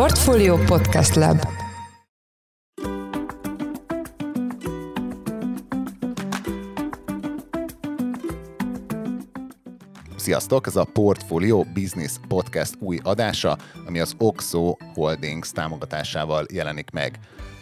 Portfolio Podcast Lab Sziasztok, ez a Portfolio Business Podcast új adása, ami az Oxo Holdings támogatásával jelenik meg.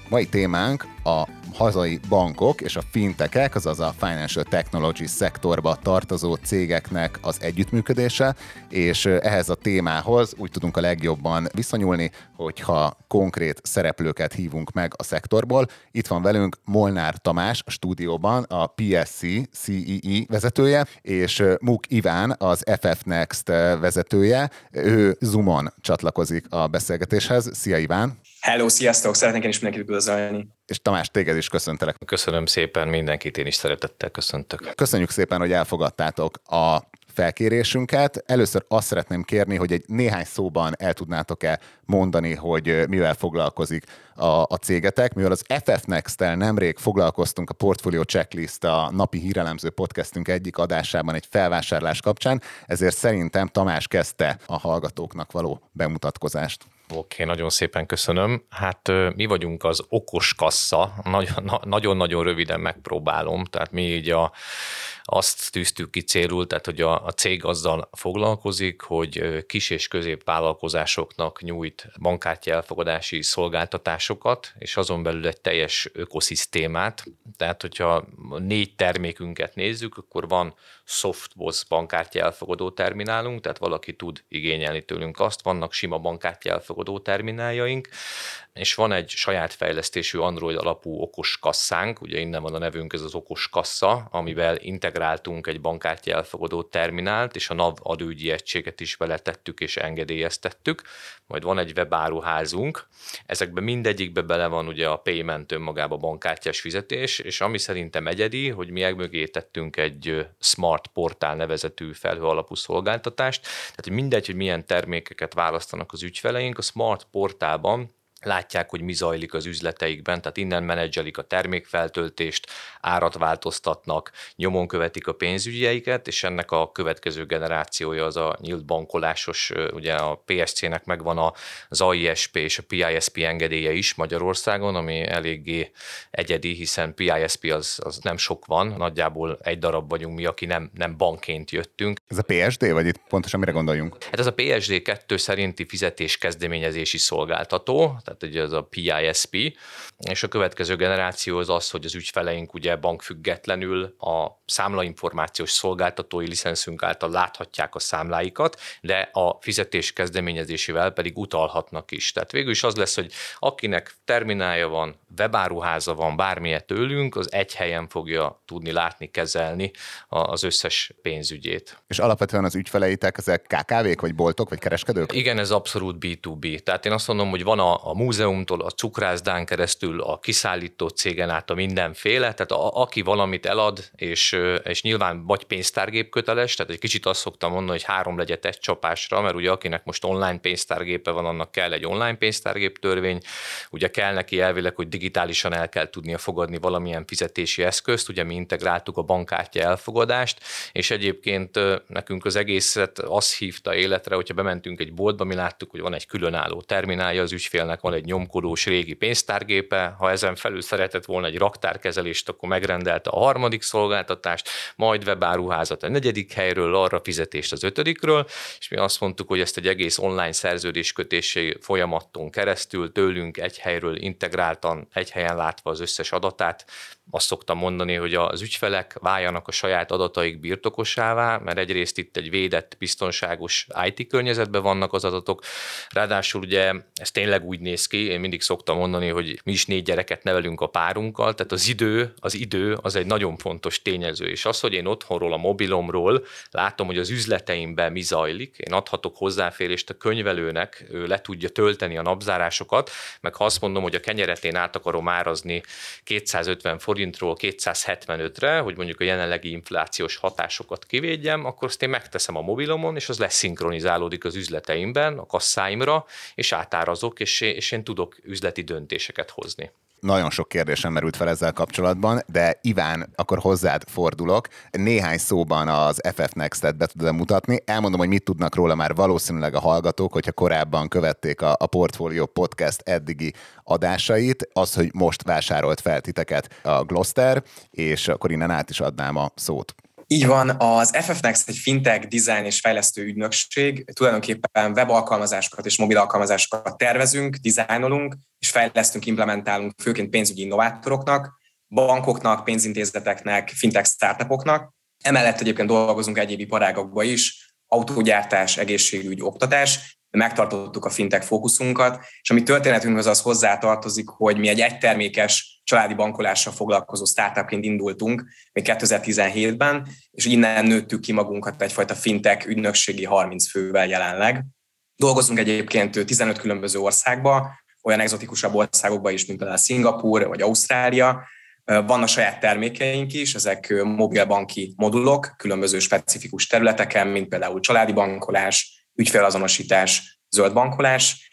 Mai témánk a hazai bankok és a fintekek, azaz a financial technology szektorba tartozó cégeknek az együttműködése, és ehhez a témához úgy tudunk a legjobban viszonyulni, hogyha konkrét szereplőket hívunk meg a szektorból. Itt van velünk Molnár Tamás a stúdióban, a PSC CEE vezetője, és Muk Iván, az FF Next vezetője. Ő Zoomon csatlakozik a beszélgetéshez. Szia Iván! Hello, sziasztok! Szeretnék én is mindenkit üdvözölni. És Tamás, téged is köszöntelek. Köszönöm szépen, mindenkit én is szeretettel köszöntök. Köszönjük szépen, hogy elfogadtátok a felkérésünket. Először azt szeretném kérni, hogy egy néhány szóban el tudnátok-e mondani, hogy mivel foglalkozik a, a cégetek, mivel az FF Next-tel nemrég foglalkoztunk a Portfolio Checklist a napi hírelemző podcastünk egyik adásában egy felvásárlás kapcsán, ezért szerintem Tamás kezdte a hallgatóknak való bemutatkozást. Oké, okay, nagyon szépen köszönöm. Hát mi vagyunk az okos kassa, nagyon-nagyon röviden megpróbálom, tehát mi így a azt tűztük ki célul, tehát hogy a, a cég azzal foglalkozik, hogy kis és középvállalkozásoknak nyújt bankkártya elfogadási szolgáltatásokat, és azon belül egy teljes ökoszisztémát. Tehát, hogyha négy termékünket nézzük, akkor van softboss bankkártya elfogadó terminálunk, tehát valaki tud igényelni tőlünk azt, vannak sima bankkártya elfogadó termináljaink, és van egy saját fejlesztésű Android alapú okos kasszánk, ugye innen van a nevünk, ez az okos kassa, amivel integráltunk egy bankkártya elfogadó terminált, és a NAV adőgyi egységet is beletettük és engedélyeztettük. Majd van egy webáruházunk, ezekben mindegyikbe bele van ugye a payment önmagába bankkártyás fizetés, és ami szerintem egyedi, hogy mi mögé tettünk egy smart portál nevezetű felhő alapú szolgáltatást, tehát mindegy, hogy milyen termékeket választanak az ügyfeleink, a smart portálban látják, hogy mi zajlik az üzleteikben, tehát innen menedzselik a termékfeltöltést, árat változtatnak, nyomon követik a pénzügyeiket, és ennek a következő generációja az a nyílt bankolásos, ugye a PSC-nek megvan az AISP és a PISP engedélye is Magyarországon, ami eléggé egyedi, hiszen PISP az, az nem sok van, nagyjából egy darab vagyunk mi, aki nem, nem bankként jöttünk. Ez a PSD, vagy itt pontosan mire gondoljunk? Hát ez a PSD 2 szerinti fizetés kezdeményezési szolgáltató, tehát ugye ez a PISP, és a következő generáció az az, hogy az ügyfeleink ugye bankfüggetlenül a számlainformációs szolgáltatói licenszünk által láthatják a számláikat, de a fizetés kezdeményezésével pedig utalhatnak is. Tehát végül is az lesz, hogy akinek terminálja van, webáruháza van, bármilyen tőlünk, az egy helyen fogja tudni látni, kezelni az összes pénzügyét. És alapvetően az ügyfeleitek ezek KKV-k, vagy boltok, vagy kereskedők? Igen, ez abszolút B2B. Tehát én azt mondom, hogy van a, a múzeumtól, a cukrászdán keresztül, a kiszállító cégen át a mindenféle, tehát a, aki valamit elad, és, és nyilván vagy pénztárgép köteles, tehát egy kicsit azt szoktam mondani, hogy három legyet egy csapásra, mert ugye akinek most online pénztárgépe van, annak kell egy online pénztárgép törvény, ugye kell neki elvileg, hogy digitálisan el kell tudnia fogadni valamilyen fizetési eszközt, ugye mi integráltuk a bankkártya elfogadást, és egyébként nekünk az egészet az hívta életre, hogyha bementünk egy boltba, mi láttuk, hogy van egy különálló terminálja az ügyfélnek, van egy nyomkodós régi pénztárgépe, ha ezen felül szeretett volna egy raktárkezelést, akkor megrendelte a harmadik szolgáltatást, majd webáruházat a negyedik helyről, arra fizetést az ötödikről, és mi azt mondtuk, hogy ezt egy egész online szerződéskötési folyamaton keresztül tőlünk egy helyről integráltan, egy helyen látva az összes adatát. Azt szoktam mondani, hogy az ügyfelek váljanak a saját adataik birtokosává, mert egyrészt itt egy védett, biztonságos IT környezetben vannak az adatok, ráadásul ugye ez tényleg úgy néz ki, én mindig szoktam mondani, hogy mi is négy gyereket nevelünk a párunkkal, tehát az idő, az idő az egy nagyon fontos tényező, és az, hogy én otthonról, a mobilomról látom, hogy az üzleteimben mi zajlik, én adhatok hozzáférést a könyvelőnek, ő le tudja tölteni a napzárásokat, meg ha azt mondom, hogy a kenyeret én át akarom árazni 250 forint, forintról 275-re, hogy mondjuk a jelenlegi inflációs hatásokat kivédjem, akkor azt én megteszem a mobilomon, és az leszinkronizálódik az üzleteimben, a kasszáimra, és átárazok, és, és én tudok üzleti döntéseket hozni. Nagyon sok kérdésem merült fel ezzel kapcsolatban, de Iván, akkor hozzád fordulok. Néhány szóban az FF Next-et be tudod mutatni. Elmondom, hogy mit tudnak róla már valószínűleg a hallgatók, hogyha korábban követték a, a Portfolio Podcast eddigi adásait. Az, hogy most vásárolt fel titeket a Gloster, és akkor innen át is adnám a szót. Így van, az FF Next egy fintech, design és fejlesztő ügynökség. Tulajdonképpen web alkalmazásokat és mobil alkalmazásokat tervezünk, dizájnolunk, és fejlesztünk, implementálunk főként pénzügyi innovátoroknak, bankoknak, pénzintézeteknek, fintech startupoknak. Emellett egyébként dolgozunk egyéb iparágokban is, autógyártás, egészségügy, oktatás, megtartottuk a fintech fókuszunkat, és ami történetünkhöz az hozzá tartozik, hogy mi egy egytermékes családi bankolással foglalkozó startupként indultunk még 2017-ben, és innen nőttük ki magunkat egyfajta fintech ügynökségi 30 fővel jelenleg. Dolgozunk egyébként 15 különböző országba, olyan exotikusabb országokban is, mint például Szingapúr vagy Ausztrália. Van a saját termékeink is, ezek mobilbanki modulok különböző specifikus területeken, mint például családi bankolás, ügyfélazonosítás, zöld bankolás,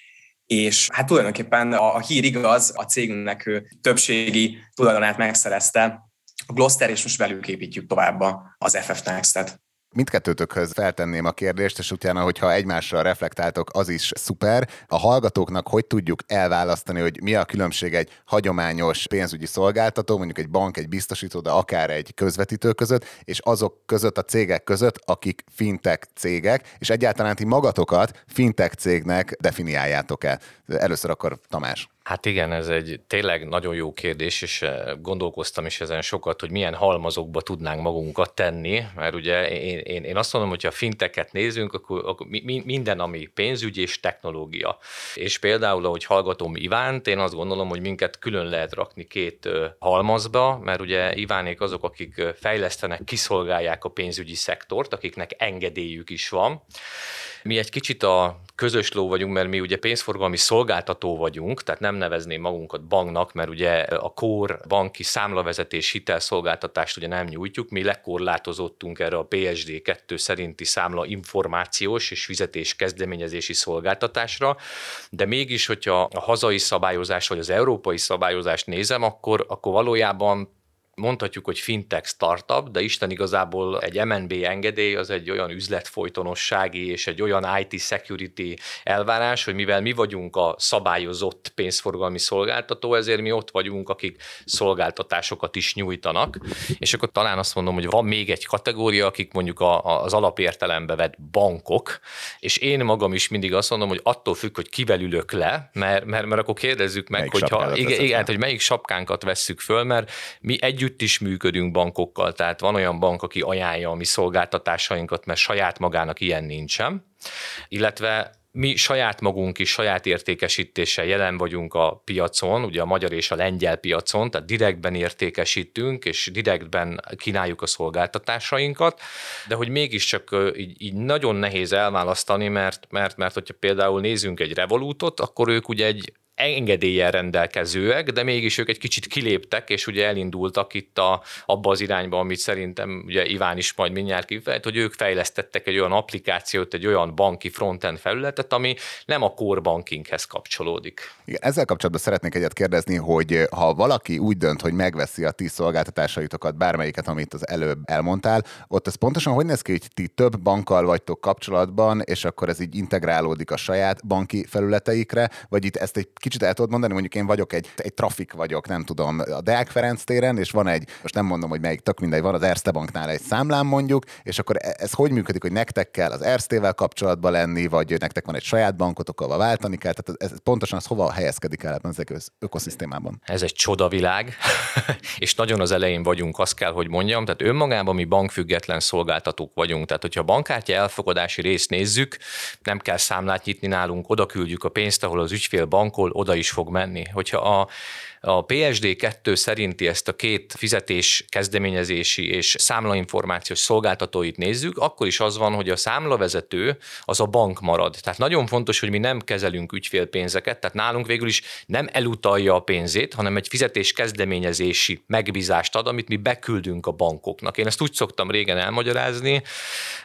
és hát tulajdonképpen a, a hír igaz, a cégünknek többségi tulajdonát megszerezte. A Gloster, és most velük építjük tovább az FF Next-et mindkettőtökhöz feltenném a kérdést, és utána, hogyha egymásra reflektáltok, az is szuper. A hallgatóknak hogy tudjuk elválasztani, hogy mi a különbség egy hagyományos pénzügyi szolgáltató, mondjuk egy bank, egy biztosító, de akár egy közvetítő között, és azok között a cégek között, akik fintech cégek, és egyáltalán ti magatokat fintech cégnek definiáljátok el. Először akkor Tamás. Hát igen, ez egy tényleg nagyon jó kérdés, és eh, gondolkoztam is ezen sokat, hogy milyen halmazokba tudnánk magunkat tenni, mert ugye én, én, én azt mondom, hogy ha finteket nézünk, akkor, akkor minden, ami pénzügy és technológia. És például, ahogy hallgatom Ivánt, én azt gondolom, hogy minket külön lehet rakni két halmazba, mert ugye Ivánék azok, akik fejlesztenek, kiszolgálják a pénzügyi szektort, akiknek engedélyük is van. Mi egy kicsit a közös ló vagyunk, mert mi ugye pénzforgalmi szolgáltató vagyunk, tehát nem nevezném magunkat banknak, mert ugye a kór banki számlavezetés hitelszolgáltatást ugye nem nyújtjuk, mi lekorlátozottunk erre a PSD2 szerinti számla információs és fizetés kezdeményezési szolgáltatásra, de mégis, hogyha a hazai szabályozás vagy az európai szabályozást nézem, akkor, akkor valójában mondhatjuk, hogy fintech startup, de Isten igazából egy MNB engedély az egy olyan üzletfolytonossági és egy olyan IT security elvárás, hogy mivel mi vagyunk a szabályozott pénzforgalmi szolgáltató, ezért mi ott vagyunk, akik szolgáltatásokat is nyújtanak. És akkor talán azt mondom, hogy van még egy kategória, akik mondjuk a, a, az alapértelembe vett bankok, és én magam is mindig azt mondom, hogy attól függ, hogy kivel ülök le, mert, mert, mert akkor kérdezzük meg, melyik hogyha, igen, igen, hogy melyik sapkánkat vesszük föl, mert mi egy együtt is működünk bankokkal, tehát van olyan bank, aki ajánlja a mi szolgáltatásainkat, mert saját magának ilyen nincsen, illetve mi saját magunk is saját értékesítéssel jelen vagyunk a piacon, ugye a magyar és a lengyel piacon, tehát direktben értékesítünk, és direktben kínáljuk a szolgáltatásainkat, de hogy mégiscsak így, így nagyon nehéz elválasztani, mert, mert, mert hogyha például nézünk egy Revolutot, akkor ők ugye egy engedéllyel rendelkezőek, de mégis ők egy kicsit kiléptek, és ugye elindultak itt a, abba az irányba, amit szerintem ugye Iván is majd mindjárt kifejt, hogy ők fejlesztettek egy olyan applikációt, egy olyan banki frontend felületet, ami nem a core bankinghez kapcsolódik. Igen, ezzel kapcsolatban szeretnék egyet kérdezni, hogy ha valaki úgy dönt, hogy megveszi a ti szolgáltatásaitokat, bármelyiket, amit az előbb elmondtál, ott ez pontosan hogy néz ki, hogy ti több bankkal vagytok kapcsolatban, és akkor ez így integrálódik a saját banki felületeikre, vagy itt ezt egy kicsit el tudod mondani, mondjuk én vagyok egy, egy trafik vagyok, nem tudom, a Deák Ferenc téren, és van egy, most nem mondom, hogy melyik, tök mindegy, van az Erste Banknál egy számlám mondjuk, és akkor e, ez hogy működik, hogy nektek kell az Erstével kapcsolatban lenni, vagy nektek van egy saját bankotok, ahol váltani kell, tehát ez, ez pontosan az hova helyezkedik el ebben az ökoszisztémában? Ez egy csodavilág, és nagyon az elején vagyunk, azt kell, hogy mondjam, tehát önmagában mi bankfüggetlen szolgáltatók vagyunk, tehát hogyha a bankkártya elfogadási részt nézzük, nem kell számlát nyitni nálunk, oda küldjük a pénzt, ahol az ügyfél bankol, oda is fog menni. Hogyha a, a PSD2 szerinti ezt a két fizetés kezdeményezési és számlainformációs szolgáltatóit nézzük, akkor is az van, hogy a számlavezető az a bank marad. Tehát nagyon fontos, hogy mi nem kezelünk ügyfélpénzeket, tehát nálunk végül is nem elutalja a pénzét, hanem egy fizetés kezdeményezési megbízást ad, amit mi beküldünk a bankoknak. Én ezt úgy szoktam régen elmagyarázni,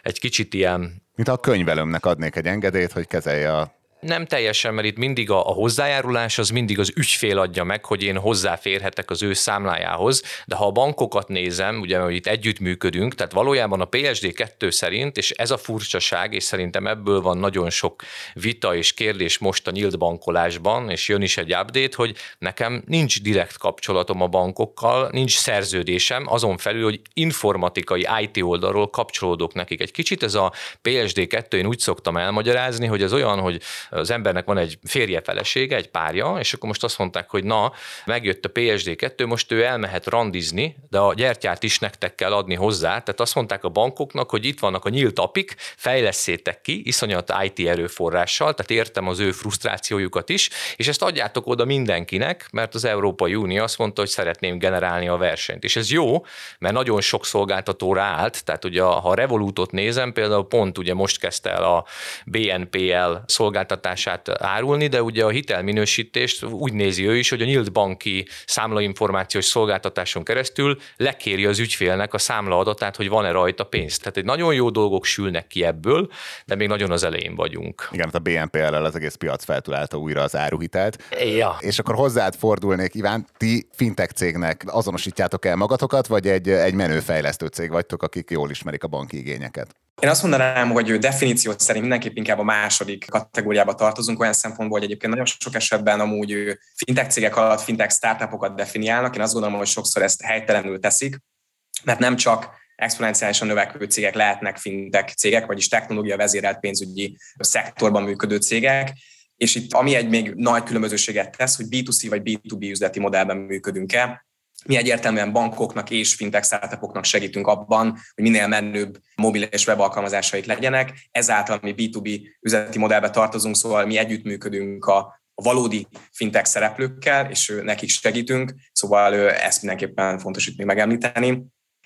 egy kicsit ilyen... Mint a könyvelőmnek adnék egy engedélyt, hogy kezelje a Nem teljesen, mert itt mindig a, a hozzájárulás az mindig az ügyfél adja meg, hogy én hozzáférhetek az ő számlájához, de ha a bankokat nézem, ugye hogy itt együttműködünk, tehát valójában a PSD2 szerint, és ez a furcsaság, és szerintem ebből van nagyon sok vita és kérdés most a nyílt bankolásban, és jön is egy update, hogy nekem nincs direkt kapcsolatom a bankokkal, nincs szerződésem, azon felül, hogy informatikai IT oldalról kapcsolódok nekik. Egy kicsit ez a PSD2, én úgy szoktam elmagyarázni, hogy ez olyan, hogy az embernek van egy férje felesége, egy párja, és akkor most azt mondták, hogy na, megjött a PSD2, most ő elmehet randizni, de a gyertyát is nektek kell adni hozzá. Tehát azt mondták a bankoknak, hogy itt vannak a nyílt apik, fejleszétek ki, iszonyat IT erőforrással, tehát értem az ő frusztrációjukat is, és ezt adjátok oda mindenkinek, mert az Európai Unió azt mondta, hogy szeretném generálni a versenyt. És ez jó, mert nagyon sok szolgáltató állt, tehát ugye ha a Revolutot nézem, például pont ugye most kezdte el a BNPL szolgáltatását árulni, de ugye a hitelminősítést úgy nézi ő is, hogy a nyílt banki számlainformációs szolgáltatáson keresztül lekéri az ügyfélnek a számlaadatát, hogy van-e rajta pénz. Tehát egy nagyon jó dolgok sülnek ki ebből, de még nagyon az elején vagyunk. Igen, hát a BNPL-el az egész piac feltalálta újra az áruhitelt. Ja. És akkor hozzád fordulnék, Iván, ti fintech cégnek azonosítjátok el magatokat, vagy egy, egy menő fejlesztő cég vagytok, akik jól ismerik a banki igényeket? Én azt mondanám, hogy definíció szerint mindenképp inkább a második kategóriába tartozunk, olyan szempontból, hogy egyébként nagyon sok esetben amúgy fintech cégek alatt fintech startupokat definiálnak. Én azt gondolom, hogy sokszor ezt helytelenül teszik, mert nem csak exponenciálisan növekvő cégek lehetnek fintech cégek, vagyis technológia vezérelt pénzügyi szektorban működő cégek, és itt ami egy még nagy különbözőséget tesz, hogy B2C vagy B2B üzleti modellben működünk-e, mi egyértelműen bankoknak és fintech startupoknak segítünk abban, hogy minél menőbb mobil és web alkalmazásaik legyenek. Ezáltal mi B2B üzleti modellbe tartozunk, szóval mi együttműködünk a, valódi fintech szereplőkkel, és nekik segítünk, szóval ezt mindenképpen fontos itt még megemlíteni.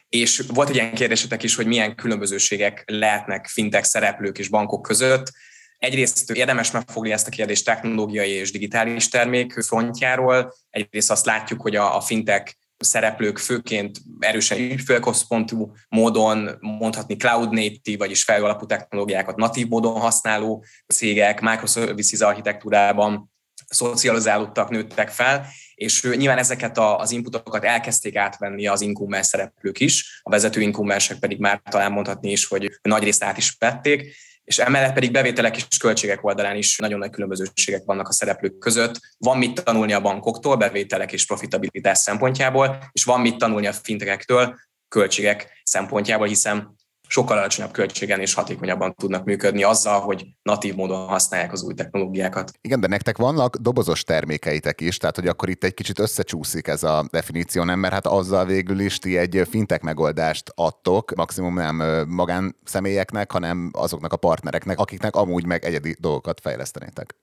És volt egy ilyen kérdésetek is, hogy milyen különbözőségek lehetnek fintech szereplők és bankok között. Egyrészt érdemes megfogni ezt a kérdést technológiai és digitális termék frontjáról. Egyrészt azt látjuk, hogy a, a fintech szereplők főként erősen ügyfélközpontú módon, mondhatni cloud native, vagyis felalapú technológiákat natív módon használó cégek, microservices architektúrában szocializálódtak, nőttek fel, és nyilván ezeket az inputokat elkezdték átvenni az e szereplők is, a vezető e pedig már talán mondhatni is, hogy nagy részt át is vették, és emellett pedig bevételek és költségek oldalán is nagyon nagy különbözőségek vannak a szereplők között. Van mit tanulni a bankoktól, bevételek és profitabilitás szempontjából, és van mit tanulni a fintekektől, költségek szempontjából, hiszen sokkal alacsonyabb költségen és hatékonyabban tudnak működni azzal, hogy natív módon használják az új technológiákat. Igen, de nektek vannak dobozos termékeitek is, tehát hogy akkor itt egy kicsit összecsúszik ez a definíció, nem? Mert hát azzal végül is ti egy fintek megoldást adtok, maximum nem magánszemélyeknek, hanem azoknak a partnereknek, akiknek amúgy meg egyedi dolgokat fejlesztenétek.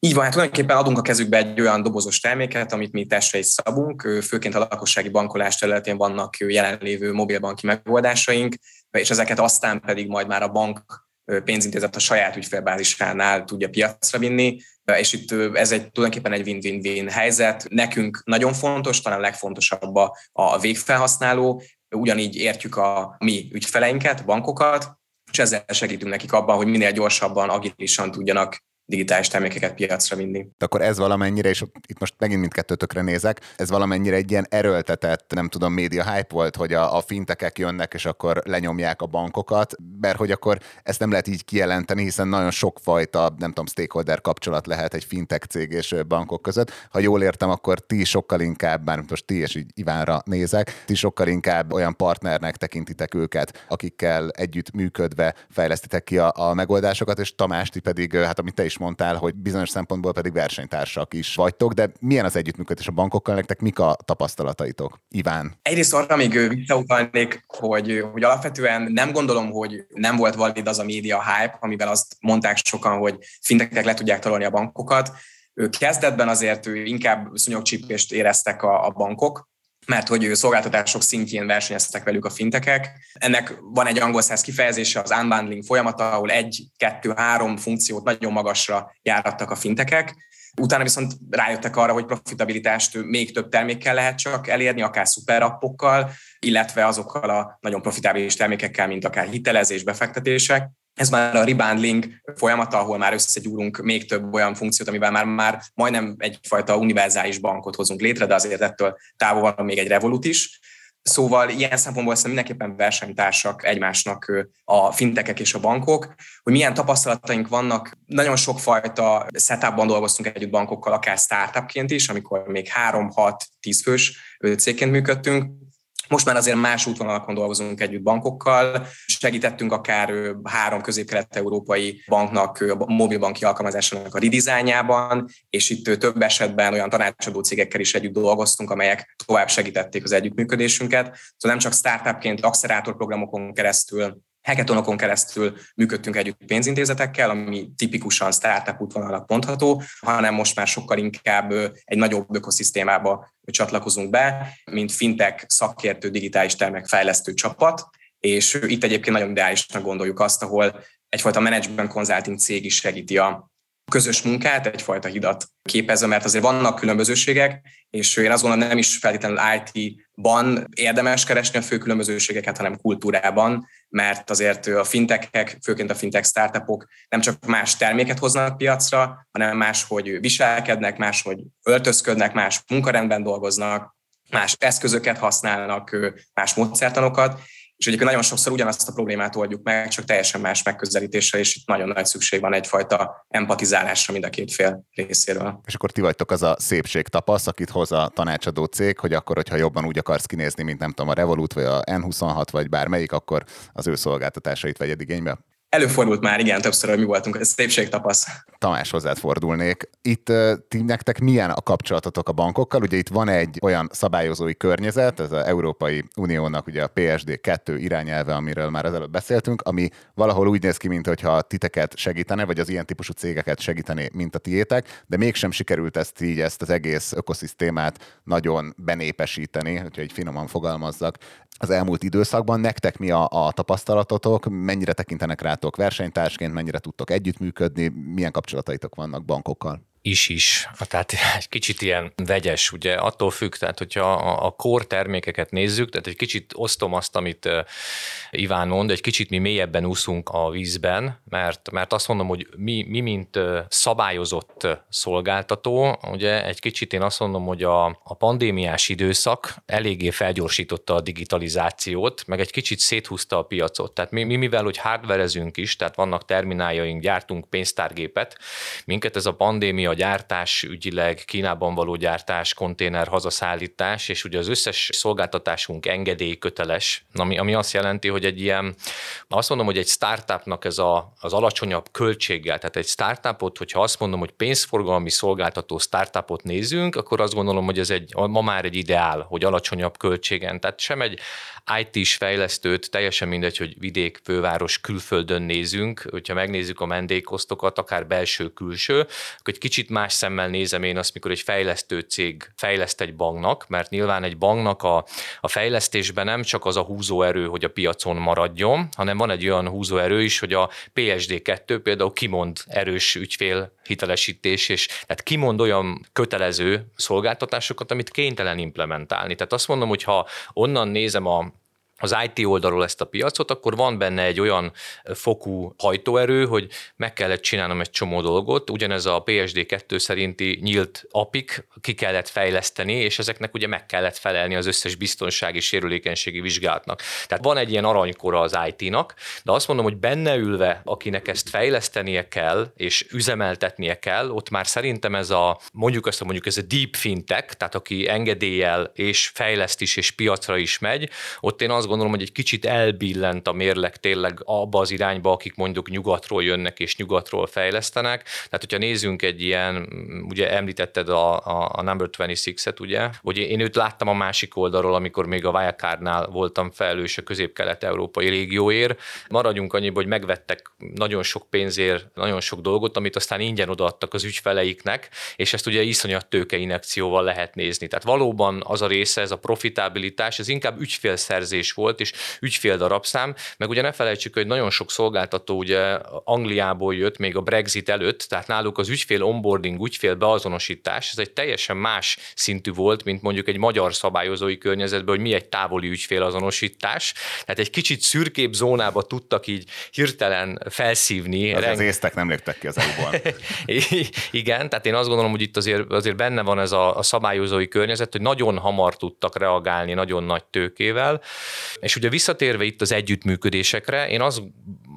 Így van, hát tulajdonképpen adunk a kezükbe egy olyan dobozos terméket, amit mi testre is szabunk, főként a lakossági bankolás területén vannak jelenlévő mobilbanki megoldásaink, és ezeket aztán pedig majd már a bank pénzintézet a saját ügyfélbázisánál tudja piacra vinni, és itt ez egy tulajdonképpen egy win-win-win helyzet. Nekünk nagyon fontos, talán legfontosabb a, végfelhasználó, ugyanígy értjük a mi ügyfeleinket, bankokat, és ezzel segítünk nekik abban, hogy minél gyorsabban, agilisan tudjanak digitális termékeket piacra vinni. De akkor ez valamennyire, és itt most megint mindkettőtökre nézek, ez valamennyire egy ilyen erőltetett, nem tudom, média hype volt, hogy a, a fintekek jönnek, és akkor lenyomják a bankokat, mert hogy akkor ezt nem lehet így kijelenteni, hiszen nagyon sokfajta, nem tudom, stakeholder kapcsolat lehet egy fintech cég és bankok között. Ha jól értem, akkor ti sokkal inkább, bár most ti és így Ivánra nézek, ti sokkal inkább olyan partnernek tekintitek őket, akikkel együtt működve fejlesztitek ki a, a megoldásokat, és Tamás, ti pedig, hát amit te is mondtál, hogy bizonyos szempontból pedig versenytársak is vagytok, de milyen az együttműködés a bankokkal, nektek mik a tapasztalataitok? Iván. Egyrészt arra még visszautalnék, hogy, hogy alapvetően nem gondolom, hogy nem volt valid az a média hype, amivel azt mondták sokan, hogy fintekek le tudják találni a bankokat. Kezdetben azért inkább szúnyogcsípést éreztek a, a bankok, mert hogy szolgáltatások szintjén versenyeztek velük a fintekek. Ennek van egy angol száz kifejezése, az unbundling folyamata, ahol egy, kettő, három funkciót nagyon magasra járattak a fintekek, Utána viszont rájöttek arra, hogy profitabilitást még több termékkel lehet csak elérni, akár szuperappokkal, illetve azokkal a nagyon profitábilis termékekkel, mint akár hitelezés, befektetések. Ez már a rebundling folyamata, ahol már összegyúrunk még több olyan funkciót, amivel már, már majdnem egyfajta univerzális bankot hozunk létre, de azért ettől távol van még egy Revolut is. Szóval ilyen szempontból szerintem mindenképpen versenytársak egymásnak a fintekek és a bankok, hogy milyen tapasztalataink vannak. Nagyon sokfajta setupban dolgoztunk együtt bankokkal, akár startupként is, amikor még 3-6-10 fős cégként működtünk, most már azért más útvonalakon dolgozunk együtt bankokkal, segítettünk akár három közép-kelet-európai banknak a mobilbanki alkalmazásának a redesignjában, és itt több esetben olyan tanácsadó cégekkel is együtt dolgoztunk, amelyek tovább segítették az együttműködésünket. Szóval nem csak startupként, accelerátorprogramokon keresztül, hackathonokon keresztül működtünk együtt pénzintézetekkel, ami tipikusan startup útvonalak mondható, hanem most már sokkal inkább egy nagyobb ökoszisztémába csatlakozunk be, mint fintech szakértő digitális termék fejlesztő csapat, és itt egyébként nagyon ideálisnak gondoljuk azt, ahol egyfajta management consulting cég is segíti a közös munkát, egyfajta hidat képezve, mert azért vannak különbözőségek, és én azt gondolom, nem is feltétlenül IT-ban érdemes keresni a fő különbözőségeket, hanem kultúrában, mert azért a fintekek, főként a fintek startupok nem csak más terméket hoznak piacra, hanem más, hogy viselkednek, más, hogy öltözködnek, más munkarendben dolgoznak, más eszközöket használnak, más módszertanokat, és egyébként nagyon sokszor ugyanazt a problémát oldjuk meg, csak teljesen más megközelítésre, és itt nagyon nagy szükség van egyfajta empatizálásra mind a két fél részéről. És akkor ti vagytok az a szépség tapasz, akit hoz a tanácsadó cég, hogy akkor, hogyha jobban úgy akarsz kinézni, mint nem tudom, a Revolut, vagy a N26, vagy bármelyik, akkor az ő szolgáltatásait vegyed igénybe? Előfordult már, igen, többször, hogy mi voltunk, ez szépségtapasz. Tamás, hozzád fordulnék. Itt ti nektek milyen a kapcsolatotok a bankokkal? Ugye itt van egy olyan szabályozói környezet, ez az Európai Uniónak ugye a PSD 2 irányelve, amiről már ezelőtt beszéltünk, ami valahol úgy néz ki, mintha titeket segítene, vagy az ilyen típusú cégeket segíteni, mint a tiétek, de mégsem sikerült ezt így, ezt az egész ökoszisztémát nagyon benépesíteni, hogyha egy finoman fogalmazzak az elmúlt időszakban. Nektek mi a, a tapasztalatotok, mennyire tekintenek rátok versenytársként, mennyire tudtok együttműködni, milyen kapcsolataitok vannak bankokkal? Is is, tehát egy kicsit ilyen vegyes, ugye attól függ, tehát hogyha a, a kor termékeket nézzük, tehát egy kicsit osztom azt, amit Iván mond, egy kicsit mi mélyebben úszunk a vízben, mert, mert azt mondom, hogy mi, mi mint szabályozott szolgáltató, ugye egy kicsit én azt mondom, hogy a, a pandémiás időszak eléggé felgyorsította a digitalizációt, meg egy kicsit széthúzta a piacot. Tehát mi, mi mivel, hogy hardverezünk is, tehát vannak termináljaink, gyártunk pénztárgépet, minket ez a pandémia gyártás ügyileg, Kínában való gyártás, konténer hazaszállítás, és ugye az összes szolgáltatásunk engedélyköteles, ami, ami azt jelenti, hogy egy ilyen, azt mondom, hogy egy startupnak ez a, az alacsonyabb költséggel, tehát egy startupot, hogyha azt mondom, hogy pénzforgalmi szolgáltató startupot nézünk, akkor azt gondolom, hogy ez egy, ma már egy ideál, hogy alacsonyabb költségen. Tehát sem egy IT-s fejlesztőt, teljesen mindegy, hogy vidék, főváros, külföldön nézünk, hogyha megnézzük a mendékosztokat, akár belső-külső, akkor egy kicsit más szemmel nézem én azt, mikor egy fejlesztő cég fejleszt egy banknak, mert nyilván egy banknak a, a fejlesztésben nem csak az a húzóerő, hogy a piacon maradjon, hanem van egy olyan húzóerő is, hogy a PSD2 például kimond erős ügyfél hitelesítés, és tehát kimond olyan kötelező szolgáltatásokat, amit kénytelen implementálni. Tehát azt mondom, hogy ha onnan nézem a az IT oldalról ezt a piacot, akkor van benne egy olyan fokú hajtóerő, hogy meg kellett csinálnom egy csomó dolgot, ugyanez a PSD2 szerinti nyílt apik ki kellett fejleszteni, és ezeknek ugye meg kellett felelni az összes biztonsági sérülékenységi vizsgálatnak. Tehát van egy ilyen aranykora az IT-nak, de azt mondom, hogy benne ülve, akinek ezt fejlesztenie kell, és üzemeltetnie kell, ott már szerintem ez a, mondjuk azt mondjuk ez a deep fintech, tehát aki engedéllyel és fejleszt is, és piacra is megy, ott én azt gondolom, hogy egy kicsit elbillent a mérleg tényleg abba az irányba, akik mondjuk nyugatról jönnek és nyugatról fejlesztenek. Tehát, hogyha nézzünk egy ilyen, ugye említetted a, a, a Number 26-et, ugye, hogy én őt láttam a másik oldalról, amikor még a Wirecardnál voltam felelős a közép-kelet-európai régióért. Maradjunk annyiba, hogy megvettek nagyon sok pénzért nagyon sok dolgot, amit aztán ingyen odaadtak az ügyfeleiknek, és ezt ugye iszonyat tőkeinekcióval lehet nézni. Tehát valóban az a része, ez a profitabilitás, ez inkább ügyfélszerzés volt, és ügyfél darabszám, meg ugye ne felejtsük, hogy nagyon sok szolgáltató ugye Angliából jött még a Brexit előtt, tehát náluk az ügyfél onboarding, ügyfél beazonosítás, ez egy teljesen más szintű volt, mint mondjuk egy magyar szabályozói környezetben, hogy mi egy távoli ügyfélazonosítás. Tehát egy kicsit szürkébb zónába tudtak így hirtelen felszívni. Az, reng... az észtek nem léptek ki az eu Igen, tehát én azt gondolom, hogy itt azért, azért benne van ez a, a szabályozói környezet, hogy nagyon hamar tudtak reagálni nagyon nagy tőkével. És ugye visszatérve itt az együttműködésekre, én azt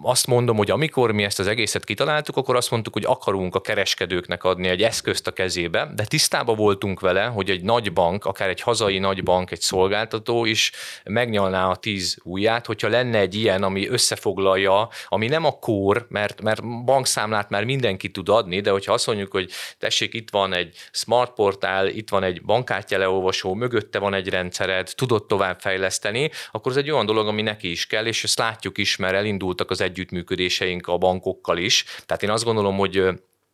azt mondom, hogy amikor mi ezt az egészet kitaláltuk, akkor azt mondtuk, hogy akarunk a kereskedőknek adni egy eszközt a kezébe, de tisztában voltunk vele, hogy egy nagy bank, akár egy hazai nagy bank, egy szolgáltató is megnyalná a tíz ujját, hogyha lenne egy ilyen, ami összefoglalja, ami nem a kór, mert, mert bankszámlát már mindenki tud adni, de hogyha azt mondjuk, hogy tessék, itt van egy smart portál, itt van egy bankkártya leolvasó, mögötte van egy rendszered, tudod továbbfejleszteni, akkor ez egy olyan dolog, ami neki is kell, és ezt látjuk is, mert elindultak az együttműködéseink a bankokkal is. Tehát én azt gondolom, hogy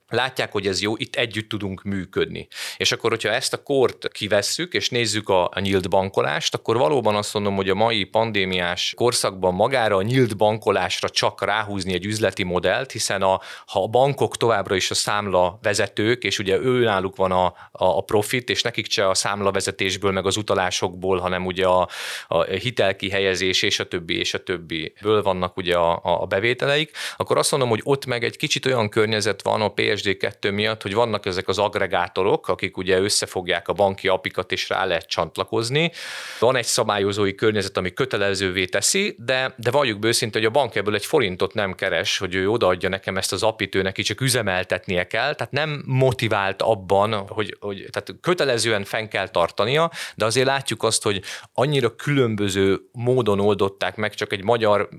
látják, hogy ez jó, itt együtt tudunk működni. És akkor, hogyha ezt a kort kivesszük, és nézzük a, nyílt bankolást, akkor valóban azt mondom, hogy a mai pandémiás korszakban magára a nyílt bankolásra csak ráhúzni egy üzleti modellt, hiszen a, ha a bankok továbbra is a számla vezetők, és ugye ő náluk van a, a, a profit, és nekik se a számla vezetésből, meg az utalásokból, hanem ugye a, a hitelkihelyezés és a többi, és a többiből vannak ugye a, a bevételeik, akkor azt mondom, hogy ott meg egy kicsit olyan környezet van a PS PSD2 miatt, hogy vannak ezek az agregátorok, akik ugye összefogják a banki apikat, és rá lehet csatlakozni. Van egy szabályozói környezet, ami kötelezővé teszi, de, de valljuk őszintén, hogy a bank ebből egy forintot nem keres, hogy ő odaadja nekem ezt az apit, ő neki csak üzemeltetnie kell, tehát nem motivált abban, hogy, hogy tehát kötelezően fenn kell tartania, de azért látjuk azt, hogy annyira különböző módon oldották meg csak egy magyar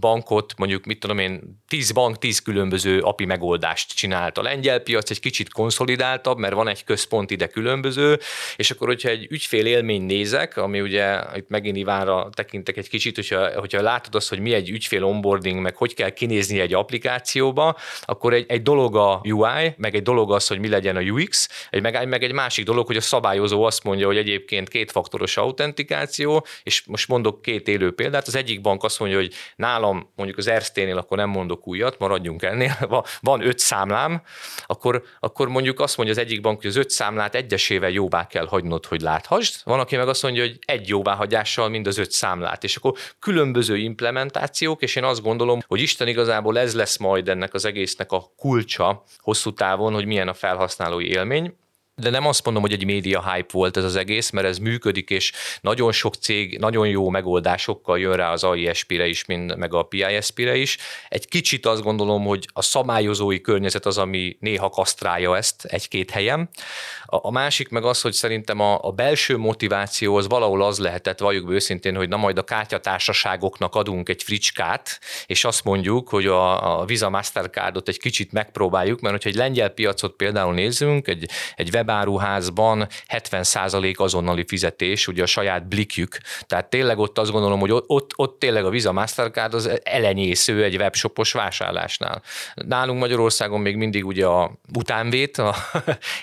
bankot, mondjuk mit tudom én, tíz bank, tíz különböző API megoldást csinált. A lengyel piac egy kicsit konszolidáltabb, mert van egy központ ide különböző, és akkor, hogyha egy ügyfél élmény nézek, ami ugye itt megint Ivánra tekintek egy kicsit, hogyha, hogyha látod azt, hogy mi egy ügyfél onboarding, meg hogy kell kinézni egy applikációba, akkor egy, egy dolog a UI, meg egy dolog az, hogy mi legyen a UX, egy, meg, meg egy másik dolog, hogy a szabályozó azt mondja, hogy egyébként kétfaktoros autentikáció, és most mondok két élő példát, az egyik bank azt mondja, hogy nálam mondjuk az Ersténél akkor nem mondok újat, maradjunk ennél, van öt számlám, akkor, akkor mondjuk azt mondja az egyik bank, hogy az öt számlát egyesével jóvá kell hagynod, hogy láthassd, van, aki meg azt mondja, hogy egy jóváhagyással mind az öt számlát, és akkor különböző implementációk, és én azt gondolom, hogy Isten igazából ez lesz majd ennek az egésznek a kulcsa hosszú távon, hogy milyen a felhasználói élmény, de nem azt mondom, hogy egy média hype volt ez az egész, mert ez működik, és nagyon sok cég nagyon jó megoldásokkal jön rá az AISP-re is, mint meg a PISP-re is. Egy kicsit azt gondolom, hogy a szabályozói környezet az, ami néha kasztrálja ezt egy-két helyen. A, a másik meg az, hogy szerintem a, a belső motiváció az valahol az lehetett, valljuk őszintén, hogy na majd a kártyatársaságoknak adunk egy fricskát, és azt mondjuk, hogy a, a Visa Mastercardot egy kicsit megpróbáljuk, mert hogyha egy lengyel piacot például nézzünk, egy, egy web webáruházban 70% azonnali fizetés, ugye a saját blikjük, tehát tényleg ott azt gondolom, hogy ott, ott, tényleg a Visa Mastercard az elenyésző egy webshopos vásárlásnál. Nálunk Magyarországon még mindig ugye a utánvét, a,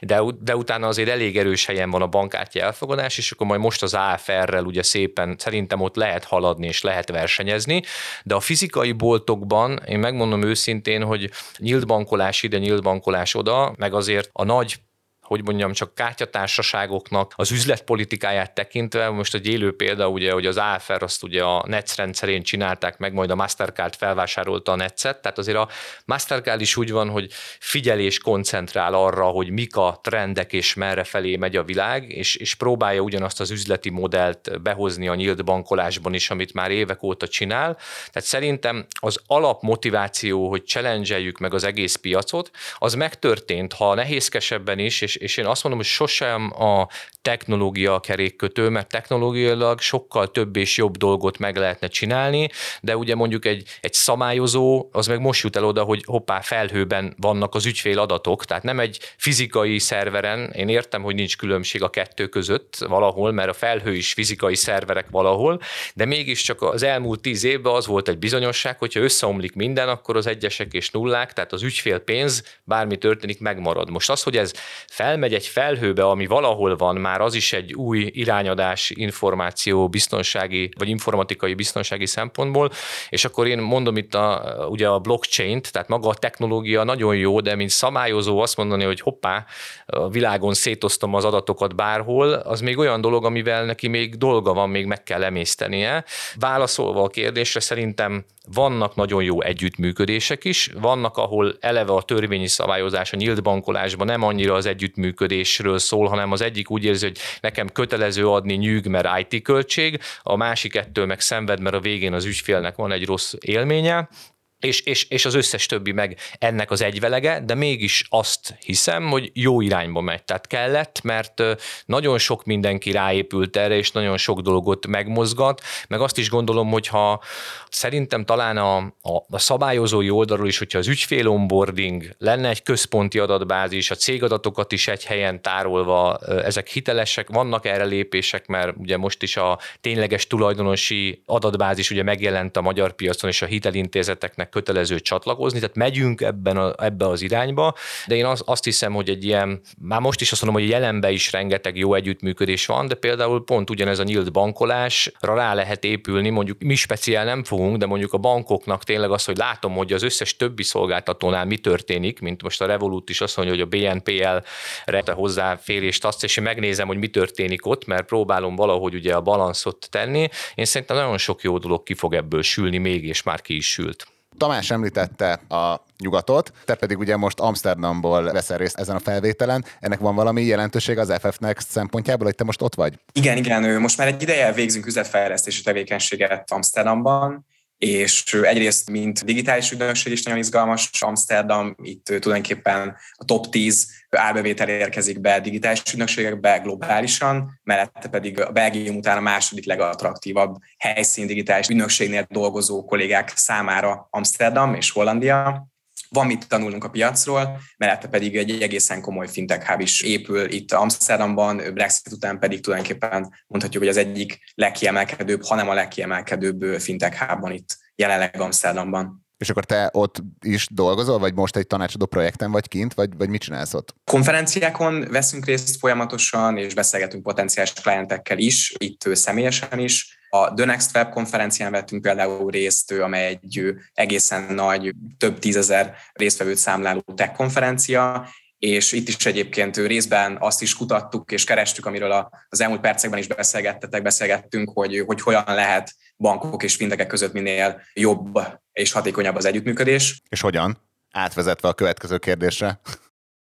de, de utána azért elég erős helyen van a bankkártya elfogadás, és akkor majd most az AFR-rel ugye szépen szerintem ott lehet haladni és lehet versenyezni, de a fizikai boltokban én megmondom őszintén, hogy nyílt bankolás ide, nyílt bankolás oda, meg azért a nagy hogy mondjam, csak kártyatársaságoknak az üzletpolitikáját tekintve, most egy élő példa ugye, hogy az AFR azt ugye a NETS rendszerén csinálták meg, majd a Mastercard felvásárolta a NETS-et, tehát azért a Mastercard is úgy van, hogy figyelés koncentrál arra, hogy mik a trendek és merre felé megy a világ, és, és próbálja ugyanazt az üzleti modellt behozni a nyílt bankolásban is, amit már évek óta csinál. Tehát szerintem az alapmotiváció, hogy challenge meg az egész piacot, az megtörtént, ha nehézkesebben is, és és én azt mondom, hogy sosem a technológia a kerékkötő, mert technológiailag sokkal több és jobb dolgot meg lehetne csinálni, de ugye mondjuk egy, egy szabályozó, az meg most jut el oda, hogy hoppá, felhőben vannak az ügyfél adatok, tehát nem egy fizikai szerveren, én értem, hogy nincs különbség a kettő között valahol, mert a felhő is fizikai szerverek valahol, de mégiscsak az elmúlt tíz évben az volt egy bizonyosság, hogyha összeomlik minden, akkor az egyesek és nullák, tehát az ügyfél pénz, bármi történik, megmarad. Most az, hogy ez fel elmegy egy felhőbe, ami valahol van, már az is egy új irányadás információ biztonsági, vagy informatikai biztonsági szempontból, és akkor én mondom itt a, ugye a blockchain-t, tehát maga a technológia nagyon jó, de mint szabályozó azt mondani, hogy hoppá, a világon szétoztam az adatokat bárhol, az még olyan dolog, amivel neki még dolga van, még meg kell emésztenie. Válaszolva a kérdésre, szerintem vannak nagyon jó együttműködések is, vannak, ahol eleve a törvényi szabályozás a nyílt bankolásban nem annyira az együttműködésről szól, hanem az egyik úgy érzi, hogy nekem kötelező adni nyűg, mert IT költség, a másik ettől meg szenved, mert a végén az ügyfélnek van egy rossz élménye, és, és, és az összes többi meg ennek az egyvelege, de mégis azt hiszem, hogy jó irányba megy. Tehát kellett, mert nagyon sok mindenki ráépült erre, és nagyon sok dolgot megmozgat, meg azt is gondolom, hogy ha szerintem talán a, a, a szabályozói oldalról is, hogyha az ügyfél onboarding lenne egy központi adatbázis, a cégadatokat is egy helyen tárolva, ezek hitelesek, vannak erre lépések, mert ugye most is a tényleges tulajdonosi adatbázis ugye megjelent a magyar piacon, és a hitelintézeteknek mindenkinek kötelező csatlakozni, tehát megyünk ebben a, ebbe az irányba, de én az, azt hiszem, hogy egy ilyen, már most is azt mondom, hogy jelenben is rengeteg jó együttműködés van, de például pont ugyanez a nyílt bankolásra rá lehet épülni, mondjuk mi speciál nem fogunk, de mondjuk a bankoknak tényleg az, hogy látom, hogy az összes többi szolgáltatónál mi történik, mint most a Revolut is azt mondja, hogy a BNPL-re hozzáférést azt, és én megnézem, hogy mi történik ott, mert próbálom valahogy ugye a balanszot tenni. Én szerintem nagyon sok jó dolog ki fog ebből sülni még, és már ki is sült. Tamás említette a nyugatot, te pedig ugye most Amsterdamból veszel részt ezen a felvételen. Ennek van valami jelentőség az FF-nek szempontjából, hogy te most ott vagy? Igen, igen, most már egy ideje végzünk üzletfejlesztési tevékenységet Amsterdamban, és egyrészt, mint digitális ügynökség is nagyon izgalmas, Amsterdam itt tulajdonképpen a top 10 árbevétel érkezik be digitális ügynökségekbe globálisan, mellette pedig a Belgium után a második legattraktívabb helyszín digitális ügynökségnél dolgozó kollégák számára Amsterdam és Hollandia van mit tanulnunk a piacról, mellette pedig egy egészen komoly fintech hub is épül itt Amsterdamban, Brexit után pedig tulajdonképpen mondhatjuk, hogy az egyik legkiemelkedőbb, hanem a legkiemelkedőbb fintech hubban itt jelenleg Amsterdamban. És akkor te ott is dolgozol, vagy most egy tanácsadó projekten vagy kint, vagy, vagy mit csinálsz ott? Konferenciákon veszünk részt folyamatosan, és beszélgetünk potenciális klientekkel is, itt személyesen is. A The Next Web konferencián vettünk például részt, amely egy egészen nagy, több tízezer résztvevőt számláló tech konferencia, és itt is egyébként részben azt is kutattuk és kerestük, amiről az elmúlt percekben is beszélgettetek, beszélgettünk, hogy, hogy hogyan lehet bankok és fintekek között minél jobb és hatékonyabb az együttműködés. És hogyan? Átvezetve a következő kérdésre.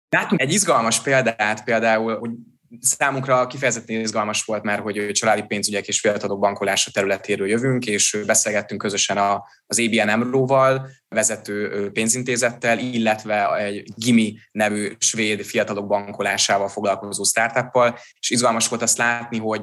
Látunk egy izgalmas példát, például, hogy Számunkra kifejezetten izgalmas volt, mert hogy családi pénzügyek és fiatalok bankolása területéről jövünk, és beszélgettünk közösen az ABN Emro-val, vezető pénzintézettel, illetve egy Gimi nevű svéd fiatalok bankolásával foglalkozó startuppal, és izgalmas volt azt látni, hogy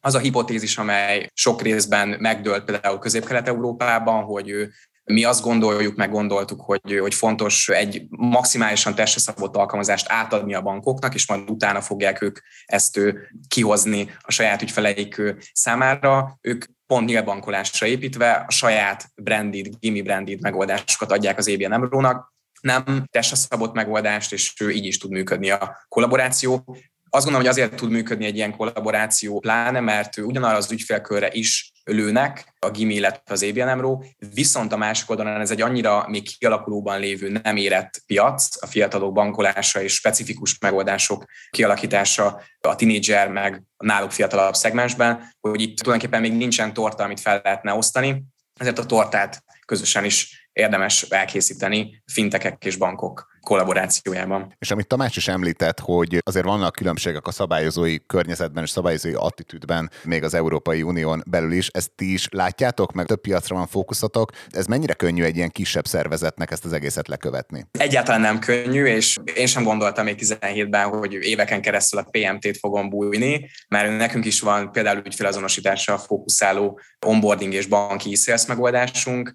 az a hipotézis, amely sok részben megdőlt például Közép-Kelet-Európában, hogy mi azt gondoljuk, meg gondoltuk, hogy, hogy fontos egy maximálisan testre szabott alkalmazást átadni a bankoknak, és majd utána fogják ők ezt kihozni a saját ügyfeleik számára. Ők pont nyilvánbankolásra építve a saját branded, gimi branded megoldásokat adják az ABN Emro-nak, nem testre szabott megoldást, és ő így is tud működni a kollaboráció. Azt gondolom, hogy azért tud működni egy ilyen kollaboráció, pláne, mert ugyanarra az ügyfélkörre is lőnek, a Gimi, illetve az ABN viszont a másik oldalon ez egy annyira még kialakulóban lévő nem érett piac, a fiatalok bankolása és specifikus megoldások kialakítása a tinédzser meg a náluk fiatalabb szegmensben, hogy itt tulajdonképpen még nincsen torta, amit fel lehetne osztani, ezért a tortát közösen is érdemes elkészíteni fintekek és bankok kollaborációjában. És amit Tamás is említett, hogy azért vannak különbségek a szabályozói környezetben és szabályozói attitűdben, még az Európai Unión belül is. Ezt ti is látjátok, meg több piacra van fókuszatok. Ez mennyire könnyű egy ilyen kisebb szervezetnek ezt az egészet lekövetni? Egyáltalán nem könnyű, és én sem gondoltam még 17-ben, hogy éveken keresztül a PMT-t fogom bújni, mert nekünk is van például ügyfélazonosításra fókuszáló onboarding és banki sales megoldásunk,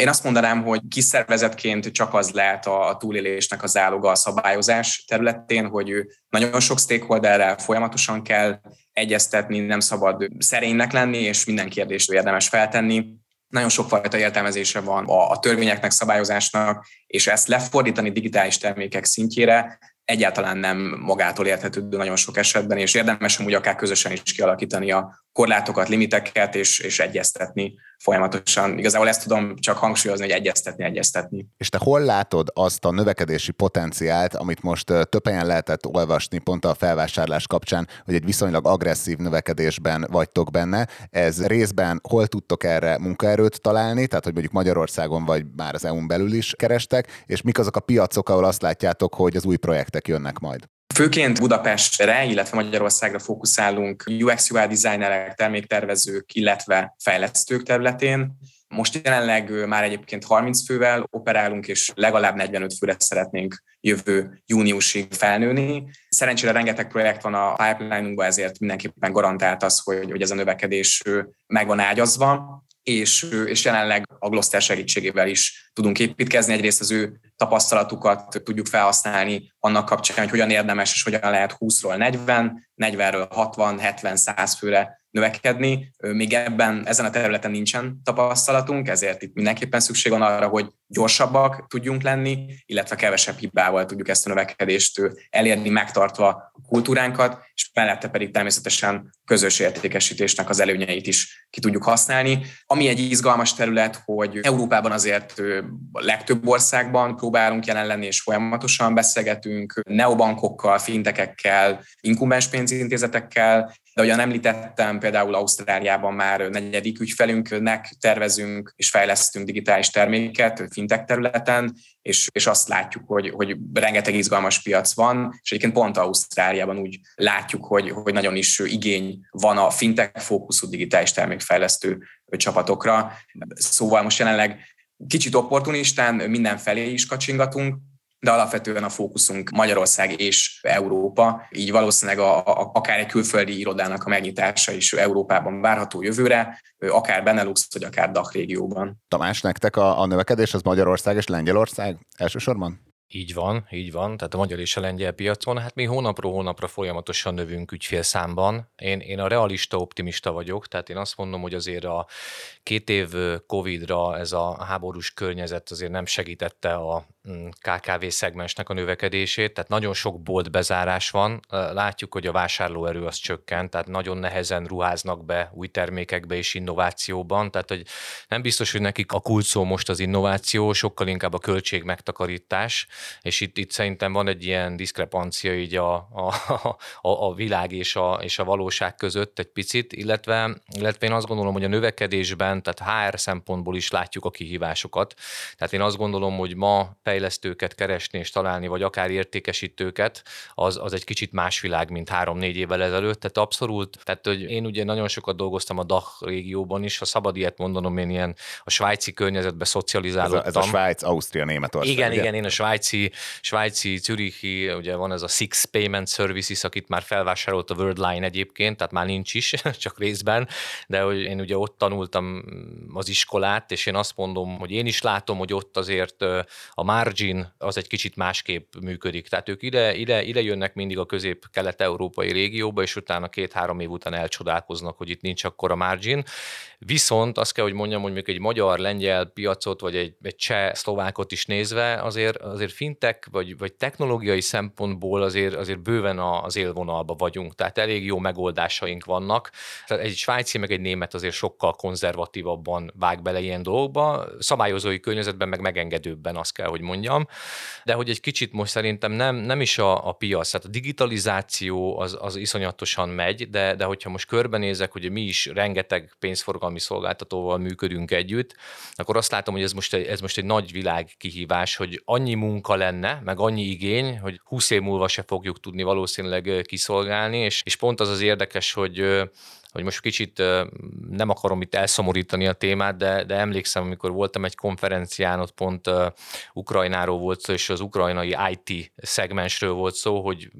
én azt mondanám, hogy kiszervezetként csak az lehet a túlélésnek az áloga a szabályozás területén, hogy nagyon sok stakeholderrel folyamatosan kell egyeztetni, nem szabad szerénynek lenni, és minden kérdést érdemes feltenni. Nagyon sokfajta értelmezése van a, a törvényeknek, szabályozásnak, és ezt lefordítani digitális termékek szintjére, egyáltalán nem magától érthetődő nagyon sok esetben, és érdemes amúgy akár közösen is kialakítani a korlátokat, limiteket, és, és egyeztetni folyamatosan. Igazából ezt tudom csak hangsúlyozni, hogy egyeztetni, egyeztetni. És te hol látod azt a növekedési potenciált, amit most több helyen lehetett olvasni pont a felvásárlás kapcsán, hogy egy viszonylag agresszív növekedésben vagytok benne. Ez részben hol tudtok erre munkaerőt találni, tehát hogy mondjuk Magyarországon vagy már az EU-n belül is kerestek, és mik azok a piacok, ahol azt látjátok, hogy az új projektek jönnek majd? Főként Budapestre, illetve Magyarországra fókuszálunk UX UI designerek, terméktervezők, illetve fejlesztők területén. Most jelenleg már egyébként 30 fővel operálunk, és legalább 45 főre szeretnénk jövő júniusig felnőni. Szerencsére rengeteg projekt van a pipeline-unkban, ezért mindenképpen garantált az, hogy, hogy ez a növekedés meg van ágyazva és, és jelenleg a Gloster segítségével is tudunk építkezni. Egyrészt az ő tapasztalatukat tudjuk felhasználni annak kapcsán, hogy hogyan érdemes és hogyan lehet 20-ról 40, 40-ről 60, 70, 100 főre növekedni. Még ebben, ezen a területen nincsen tapasztalatunk, ezért itt mindenképpen szükség van arra, hogy gyorsabbak tudjunk lenni, illetve kevesebb hibával tudjuk ezt a növekedést elérni, megtartva kultúránkat, és mellette pedig természetesen közös értékesítésnek az előnyeit is ki tudjuk használni. Ami egy izgalmas terület, hogy Európában azért a legtöbb országban próbálunk jelen lenni, és folyamatosan beszélgetünk neobankokkal, fintekekkel, inkubens pénzintézetekkel, de ahogyan említettem, például Ausztráliában már negyedik ügyfelünknek tervezünk és fejlesztünk digitális terméket fintech területen, és, és azt látjuk, hogy, hogy rengeteg izgalmas piac van, és egyébként pont Ausztráliában úgy látjuk, hogy, hogy nagyon is igény van a fintech fókuszú digitális termékfejlesztő csapatokra. Szóval most jelenleg kicsit opportunistán mindenfelé is kacsingatunk, de alapvetően a fókuszunk Magyarország és Európa, így valószínűleg a, a, akár egy külföldi irodának a megnyitása is Európában várható jövőre, akár Benelux, vagy akár DACH régióban. Tamás, nektek a, a növekedés az Magyarország és Lengyelország elsősorban? Így van, így van. Tehát a magyar és a lengyel piacon, hát mi hónapról hónapra folyamatosan növünk ügyfélszámban. Én, én a realista, optimista vagyok, tehát én azt mondom, hogy azért a két év Covid-ra ez a háborús környezet azért nem segítette a KKV szegmensnek a növekedését, tehát nagyon sok bolt bezárás van. Látjuk, hogy a vásárlóerő az csökkent, tehát nagyon nehezen ruháznak be új termékekbe és innovációban, tehát hogy nem biztos, hogy nekik a kulcó most az innováció, sokkal inkább a költség megtakarítás, és itt, itt szerintem van egy ilyen diszkrepancia így a, a, a, a világ és a, és a valóság között egy picit, illetve, illetve én azt gondolom, hogy a növekedésben, tehát HR szempontból is látjuk a kihívásokat. Tehát én azt gondolom, hogy ma fejlesztőket keresni és találni, vagy akár értékesítőket, az, az egy kicsit más világ, mint három-négy évvel ezelőtt. Tehát abszolút, tehát hogy én ugye nagyon sokat dolgoztam a DACH régióban is, ha szabad ilyet mondanom, én ilyen a svájci környezetbe szocializálódtam. Ez a, ez a Svájc, Ausztria, Németország. Igen, igen, én a svájci svájci, zürichi, ugye van ez a Six Payment Services, akit már felvásárolt a Worldline egyébként, tehát már nincs is, csak részben, de hogy én ugye ott tanultam az iskolát, és én azt mondom, hogy én is látom, hogy ott azért a margin az egy kicsit másképp működik. Tehát ők ide, ide, ide jönnek mindig a közép-kelet-európai régióba, és utána két-három év után elcsodálkoznak, hogy itt nincs akkor a margin. Viszont azt kell, hogy mondjam, hogy még egy magyar-lengyel piacot, vagy egy, egy cseh-szlovákot is nézve, azért, azért fintek, vagy, vagy technológiai szempontból azért, azért bőven az élvonalba vagyunk, tehát elég jó megoldásaink vannak. Tehát egy svájci, meg egy német azért sokkal konzervatívabban vág bele ilyen dolgokba, szabályozói környezetben meg megengedőbben, azt kell, hogy mondjam. De hogy egy kicsit most szerintem nem, nem is a, a piac, tehát a digitalizáció az, az iszonyatosan megy, de, de hogyha most körbenézek, hogy mi is rengeteg pénzforgalmi szolgáltatóval működünk együtt, akkor azt látom, hogy ez most egy, ez most egy nagy világ kihívás, hogy annyi munka lenne, meg annyi igény, hogy 20 év múlva se fogjuk tudni valószínűleg kiszolgálni, és, és pont az az érdekes, hogy hogy most kicsit nem akarom itt elszomorítani a témát, de, de emlékszem, amikor voltam egy konferencián, ott pont Ukrajnáról volt szó, és az ukrajnai IT szegmensről volt szó, hogy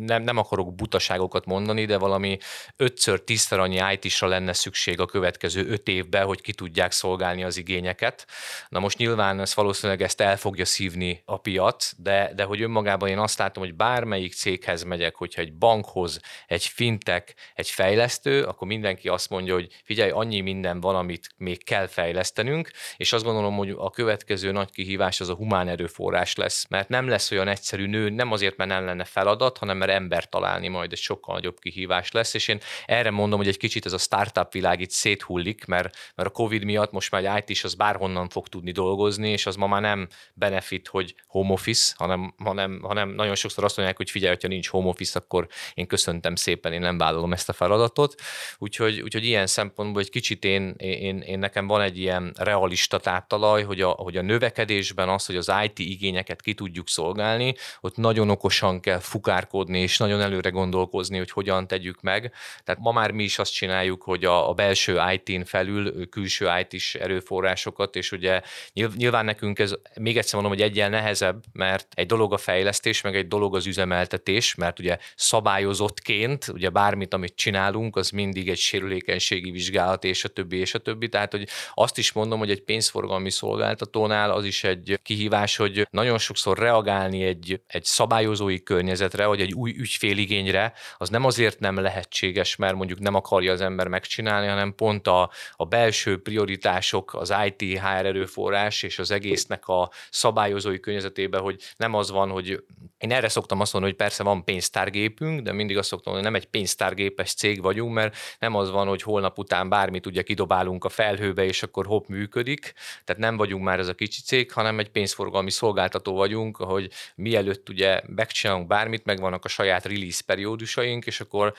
nem, nem akarok butaságokat mondani, de valami ötször, tízszer annyi IT-sra lenne szükség a következő öt évben, hogy ki tudják szolgálni az igényeket. Na most nyilván ez valószínűleg ezt el fogja szívni a piac, de, de hogy önmagában én azt látom, hogy bármelyik céghez megyek, hogyha egy bankhoz, egy fintek, egy fejlesztő, akkor mindenki azt mondja, hogy figyelj, annyi minden van, amit még kell fejlesztenünk, és azt gondolom, hogy a következő nagy kihívás az a humán erőforrás lesz, mert nem lesz olyan egyszerű nő, nem azért, mert nem lenne feladat, hanem mert ember találni majd egy sokkal nagyobb kihívás lesz, és én erre mondom, hogy egy kicsit ez a startup világ itt széthullik, mert, mert a Covid miatt most már egy IT is az bárhonnan fog tudni dolgozni, és az ma már nem benefit, hogy home office, hanem, hanem, hanem nagyon sokszor azt mondják, hogy figyelj, ha nincs home office, akkor én köszöntem szépen, én nem vállalom ezt a feladatot. Úgyhogy, úgyhogy ilyen szempontból egy kicsit én, én, én nekem van egy ilyen realista táptalaj, hogy a, hogy a növekedésben az, hogy az IT igényeket ki tudjuk szolgálni, ott nagyon okosan kell fukárkodni, és nagyon előre gondolkozni, hogy hogyan tegyük meg. Tehát ma már mi is azt csináljuk, hogy a, a belső IT-n felül külső IT-s erőforrásokat, és ugye nyilván nekünk ez, még egyszer mondom, hogy egyen nehezebb, mert egy dolog a fejlesztés, meg egy dolog az üzemeltetés, mert ugye szabályozottként, ugye bármit, amit csinálunk, az mindig egy sérülékenységi vizsgálat, és a többi, és a többi. Tehát, hogy azt is mondom, hogy egy pénzforgalmi szolgáltatónál az is egy kihívás, hogy nagyon sokszor reagálni egy, egy szabályozói környezetre, vagy egy új ügyféligényre, az nem azért nem lehetséges, mert mondjuk nem akarja az ember megcsinálni, hanem pont a, a belső prioritások, az IT, HR erőforrás és az egésznek a szabályozói környezetében, hogy nem az van, hogy én erre szoktam azt mondani, hogy persze van pénztárgépünk, de mindig azt szoktam mondani, hogy nem egy pénztárgépes cég vagyunk, mert nem az van, hogy holnap után bármit ugye kidobálunk a felhőbe, és akkor hopp működik. Tehát nem vagyunk már ez a kicsi cég, hanem egy pénzforgalmi szolgáltató vagyunk, hogy mielőtt ugye megcsinálunk bármit, megvannak a saját release periódusaink, és akkor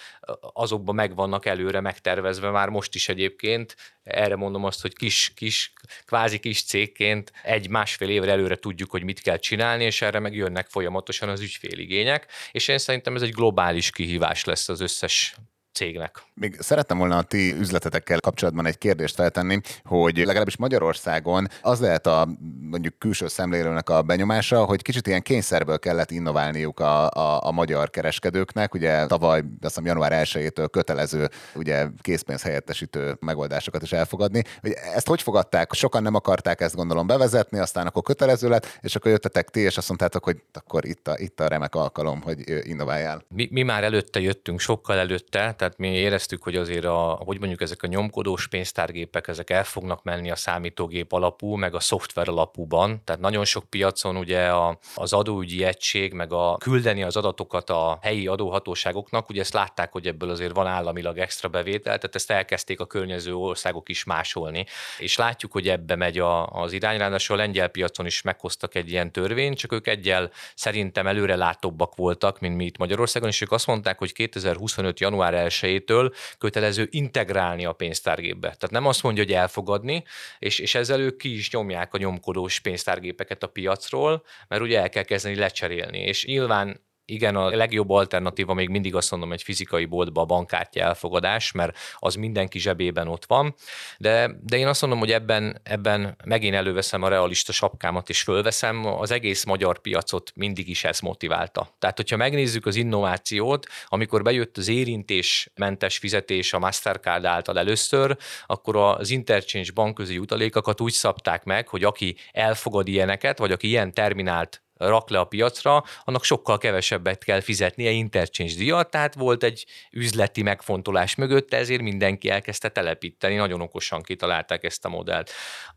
azokban megvannak előre megtervezve már most is egyébként. Erre mondom azt, hogy kis, kis, kvázi kis cégként egy-másfél évre előre tudjuk, hogy mit kell csinálni, és erre meg jönnek folyamatosan az ügyféligények, és én szerintem ez egy globális kihívás lesz az összes cégnek. Még szerettem volna a ti üzletetekkel kapcsolatban egy kérdést feltenni, hogy legalábbis Magyarországon az lehet a mondjuk külső szemlélőnek a benyomása, hogy kicsit ilyen kényszerből kellett innoválniuk a, a, a magyar kereskedőknek. Ugye tavaly, azt hiszem január 1-től kötelező ugye készpénz helyettesítő megoldásokat is elfogadni. Hogy ezt hogy fogadták? Sokan nem akarták ezt gondolom bevezetni, aztán akkor kötelező lett, és akkor jöttetek ti, és azt mondtátok, hogy akkor itt a, itt a remek alkalom, hogy innováljál. Mi, mi már előtte jöttünk, sokkal előtte, tehát mi éreztük, hogy azért a, hogy mondjuk ezek a nyomkodós pénztárgépek, ezek el fognak menni a számítógép alapú, meg a szoftver alapúban. Tehát nagyon sok piacon ugye a, az adóügyi egység, meg a küldeni az adatokat a helyi adóhatóságoknak, ugye ezt látták, hogy ebből azért van államilag extra bevétel, tehát ezt elkezdték a környező országok is másolni. És látjuk, hogy ebbe megy a, az irány, ráadásul a lengyel piacon is meghoztak egy ilyen törvényt, csak ők egyel szerintem előre látóbbak voltak, mint mi itt Magyarországon, és ők azt mondták, hogy 2025. január 1 elejétől kötelező integrálni a pénztárgépbe. Tehát nem azt mondja, hogy elfogadni, és, és ezzel ők ki is nyomják a nyomkodós pénztárgépeket a piacról, mert ugye el kell kezdeni lecserélni. És nyilván igen, a legjobb alternatíva még mindig azt mondom egy fizikai boltba a bankkártya elfogadás, mert az mindenki zsebében ott van, de, de én azt mondom, hogy ebben, ebben megint előveszem a realista sapkámat és fölveszem, az egész magyar piacot mindig is ez motiválta. Tehát, hogyha megnézzük az innovációt, amikor bejött az érintésmentes fizetés a Mastercard által először, akkor az interchange bankközi utalékakat úgy szabták meg, hogy aki elfogad ilyeneket, vagy aki ilyen terminált rak le a piacra, annak sokkal kevesebbet kell fizetnie interchange díjat, tehát volt egy üzleti megfontolás mögött, ezért mindenki elkezdte telepíteni, nagyon okosan kitalálták ezt a modellt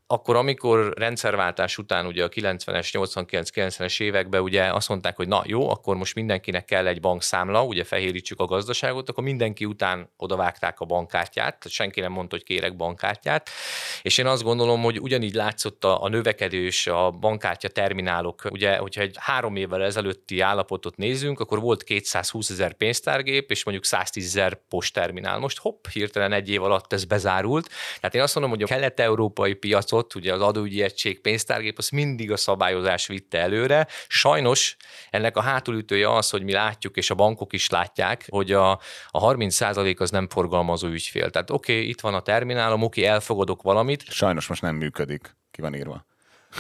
akkor amikor rendszerváltás után ugye a 90-es, 89-90-es években ugye azt mondták, hogy na jó, akkor most mindenkinek kell egy bankszámla, ugye fehérítsük a gazdaságot, akkor mindenki után odavágták a bankkártyát, senki nem mondta, hogy kérek bankkártyát, és én azt gondolom, hogy ugyanígy látszott a, a növekedés, a bankkártya terminálok, ugye, hogyha egy három évvel ezelőtti állapotot nézzünk, akkor volt 220 ezer pénztárgép, és mondjuk 110 ezer postterminál. Most hopp, hirtelen egy év alatt ez bezárult. Tehát én azt mondom, hogy a kelet-európai piacot piacot, ugye az adóügyi egység pénztárgép, az mindig a szabályozás vitte előre. Sajnos ennek a hátulütője az, hogy mi látjuk, és a bankok is látják, hogy a, a 30% az nem forgalmazó ügyfél. Tehát oké, okay, itt van a terminálom, oké, okay, elfogadok valamit. Sajnos most nem működik, ki van írva.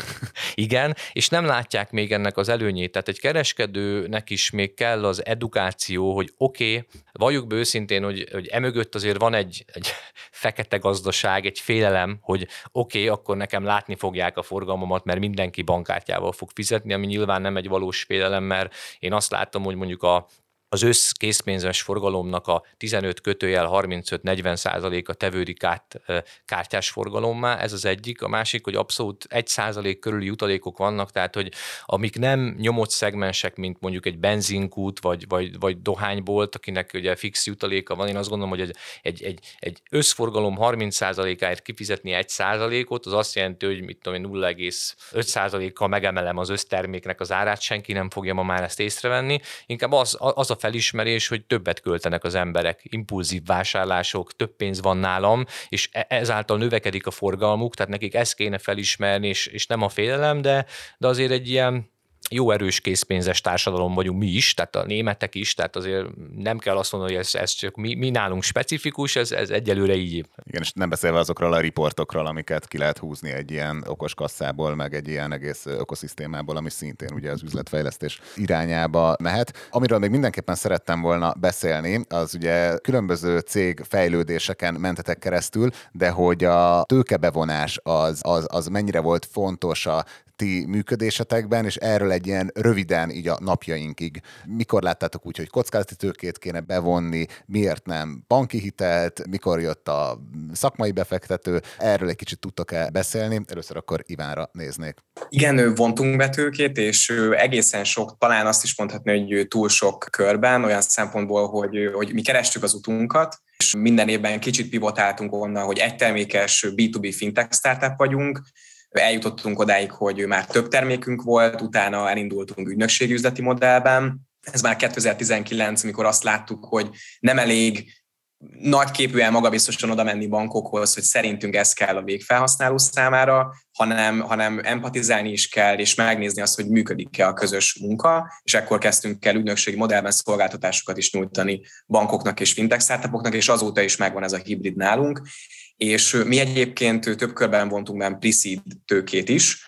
Igen, és nem látják még ennek az előnyét. Tehát egy kereskedőnek is még kell az edukáció, hogy oké, okay, valljuk be őszintén, hogy, hogy emögött azért van egy, egy fekete gazdaság, egy félelem, hogy oké, okay, akkor nekem látni fogják a forgalmamat, mert mindenki bankkártyával fog fizetni, ami nyilván nem egy valós félelem, mert én azt látom, hogy mondjuk a az összkészpénzes forgalomnak a 15 kötőjel 35-40 százaléka tevődik át kártyás forgalommá, ez az egyik. A másik, hogy abszolút 1 százalék körüli jutalékok vannak, tehát hogy amik nem nyomott szegmensek, mint mondjuk egy benzinkút vagy, vagy, vagy dohánybolt, akinek ugye fix jutaléka van, én azt gondolom, hogy egy, egy, egy, egy összforgalom 30 százalékáért kifizetni 1 százalékot, az azt jelenti, hogy mit tudom 0,5 százalékkal megemelem az összterméknek az árát, senki nem fogja ma már ezt észrevenni. Inkább az, az a felismerés, hogy többet költenek az emberek, impulzív vásárlások, több pénz van nálam, és e, ezáltal növekedik a forgalmuk, tehát nekik ezt kéne felismerni, és, és nem a félelem, de, de azért egy ilyen jó erős készpénzes társadalom vagyunk mi is, tehát a németek is, tehát azért nem kell azt mondani, hogy ez, ez csak mi, mi nálunk specifikus, ez, ez egyelőre így. Igen, és nem beszélve azokról a riportokról, amiket ki lehet húzni egy ilyen okos kasszából, meg egy ilyen egész ökoszisztémából, ami szintén ugye az üzletfejlesztés irányába mehet. Amiről még mindenképpen szerettem volna beszélni, az ugye különböző cég fejlődéseken mentetek keresztül, de hogy a tőkebevonás az, az, az mennyire volt fontos a ti működésetekben, és erről egy ilyen röviden így a napjainkig. Mikor láttátok úgy, hogy kockázati tőkét kéne bevonni, miért nem banki hitelt, mikor jött a szakmai befektető, erről egy kicsit tudtok-e beszélni? Először akkor Ivánra néznék. Igen, vontunk be tőkét, és egészen sok, talán azt is mondhatni, hogy túl sok körben, olyan szempontból, hogy, hogy mi kerestük az utunkat, és minden évben kicsit pivotáltunk onnan, hogy egy termékes B2B fintech startup vagyunk, eljutottunk odáig, hogy már több termékünk volt, utána elindultunk ügynökségi üzleti modellben. Ez már 2019, amikor azt láttuk, hogy nem elég nagyképűen magabiztosan oda menni bankokhoz, hogy szerintünk ez kell a végfelhasználó számára, hanem, hanem empatizálni is kell, és megnézni azt, hogy működik-e a közös munka, és ekkor kezdtünk el ügynökségi modellben szolgáltatásokat is nyújtani bankoknak és fintech startupoknak, és azóta is megvan ez a hibrid nálunk, és mi egyébként több körben vontunk be pre tőkét is,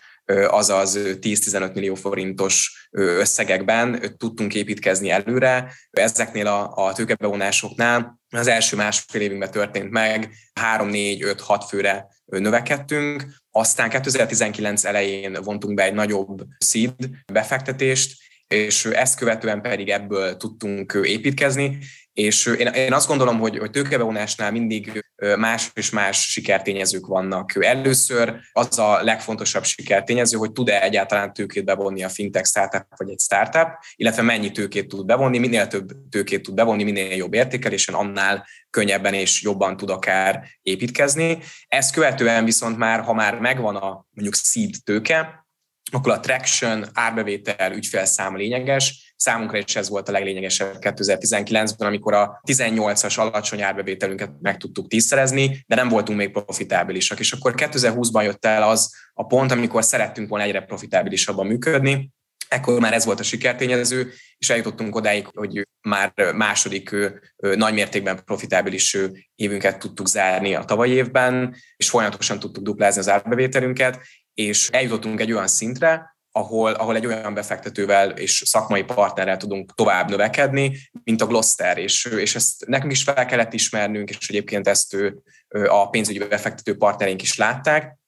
azaz 10-15 millió forintos összegekben tudtunk építkezni előre. Ezeknél a, a tőkebevonásoknál az első másfél évünkben történt meg, 3-4-5-6 főre növekedtünk, aztán 2019 elején vontunk be egy nagyobb seed befektetést, és ezt követően pedig ebből tudtunk építkezni, és én, én azt gondolom, hogy, hogy tőkebevonásnál mindig más és más sikertényezők vannak. Először az a legfontosabb sikertényező, hogy tud-e egyáltalán tőkét bevonni a fintech startup vagy egy startup, illetve mennyi tőkét tud bevonni, minél több tőkét tud bevonni, minél jobb értékelésen, annál könnyebben és jobban tud akár építkezni. Ezt követően viszont már, ha már megvan a mondjuk seed tőke, akkor a traction, árbevétel, ügyfélszám lényeges. Számunkra is ez volt a leglényegesebb 2019-ben, amikor a 18-as alacsony árbevételünket meg tudtuk tízszerezni, de nem voltunk még profitábilisak. És akkor 2020-ban jött el az a pont, amikor szerettünk volna egyre profitábilisabban működni, Ekkor már ez volt a sikertényező, és eljutottunk odáig, hogy már második nagymértékben profitábilis évünket tudtuk zárni a tavalyi évben, és folyamatosan tudtuk duplázni az árbevételünket, és eljutottunk egy olyan szintre, ahol, ahol egy olyan befektetővel és szakmai partnerrel tudunk tovább növekedni, mint a Gloster, és, és ezt nekünk is fel kellett ismernünk, és egyébként ezt ő, a pénzügyi befektető partnereink is látták,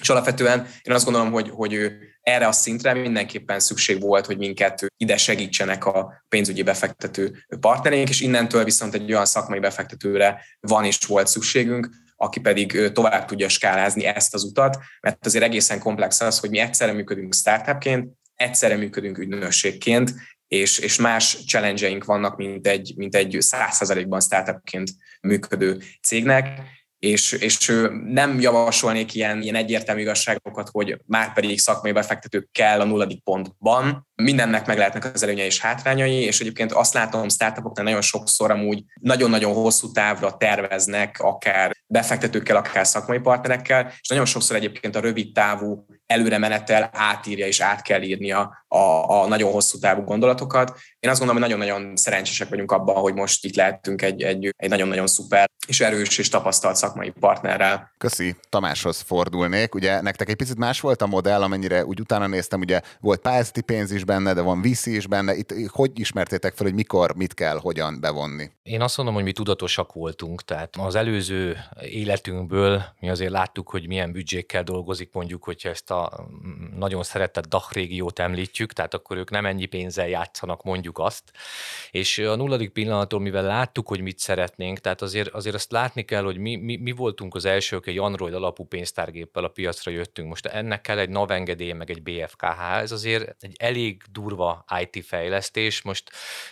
és alapvetően én azt gondolom, hogy, hogy erre a szintre mindenképpen szükség volt, hogy minket ide segítsenek a pénzügyi befektető partnereink, és innentől viszont egy olyan szakmai befektetőre van és volt szükségünk, aki pedig tovább tudja skálázni ezt az utat, mert azért egészen komplex az, hogy mi egyszerre működünk startupként, egyszerre működünk ügynökségként, és, és más challenge vannak, mint egy, mint egy 100%-ban startupként működő cégnek, és, és nem javasolnék ilyen, ilyen egyértelmű igazságokat, hogy már pedig szakmai befektetők kell a nulladik pontban. Mindennek meg lehetnek az előnyei és hátrányai, és egyébként azt látom startupoknál nagyon sokszor amúgy nagyon-nagyon hosszú távra terveznek, akár befektetőkkel, akár szakmai partnerekkel, és nagyon sokszor egyébként a rövid távú előre menetel átírja és át kell írnia a, a nagyon hosszú távú gondolatokat. Én azt gondolom, hogy nagyon-nagyon szerencsések vagyunk abban, hogy most itt lehetünk egy, egy, egy nagyon-nagyon szuper és erős és tapasztalt szakmai partnerrel. Köszi, Tamáshoz fordulnék. Ugye nektek egy picit más volt a modell, amennyire úgy utána néztem, ugye volt pályázati pénz is benne, de van VC is benne. Itt hogy ismertétek fel, hogy mikor, mit kell, hogyan bevonni? Én azt mondom, hogy mi tudatosak voltunk, tehát az előző életünkből mi azért láttuk, hogy milyen büdzsékkel dolgozik, mondjuk, hogyha ezt a nagyon szeretett DACH régiót említjük, tehát akkor ők nem ennyi pénzzel játszanak, mondjuk azt. És a nulladik pillanattól, mivel láttuk, hogy mit szeretnénk, tehát azért, azért azt látni kell, hogy mi, mi, mi voltunk az elsők, egy Android alapú pénztárgéppel a piacra jöttünk. Most ennek kell egy NAV engedély, meg egy BFKH, ez azért egy elég durva IT fejlesztés. Most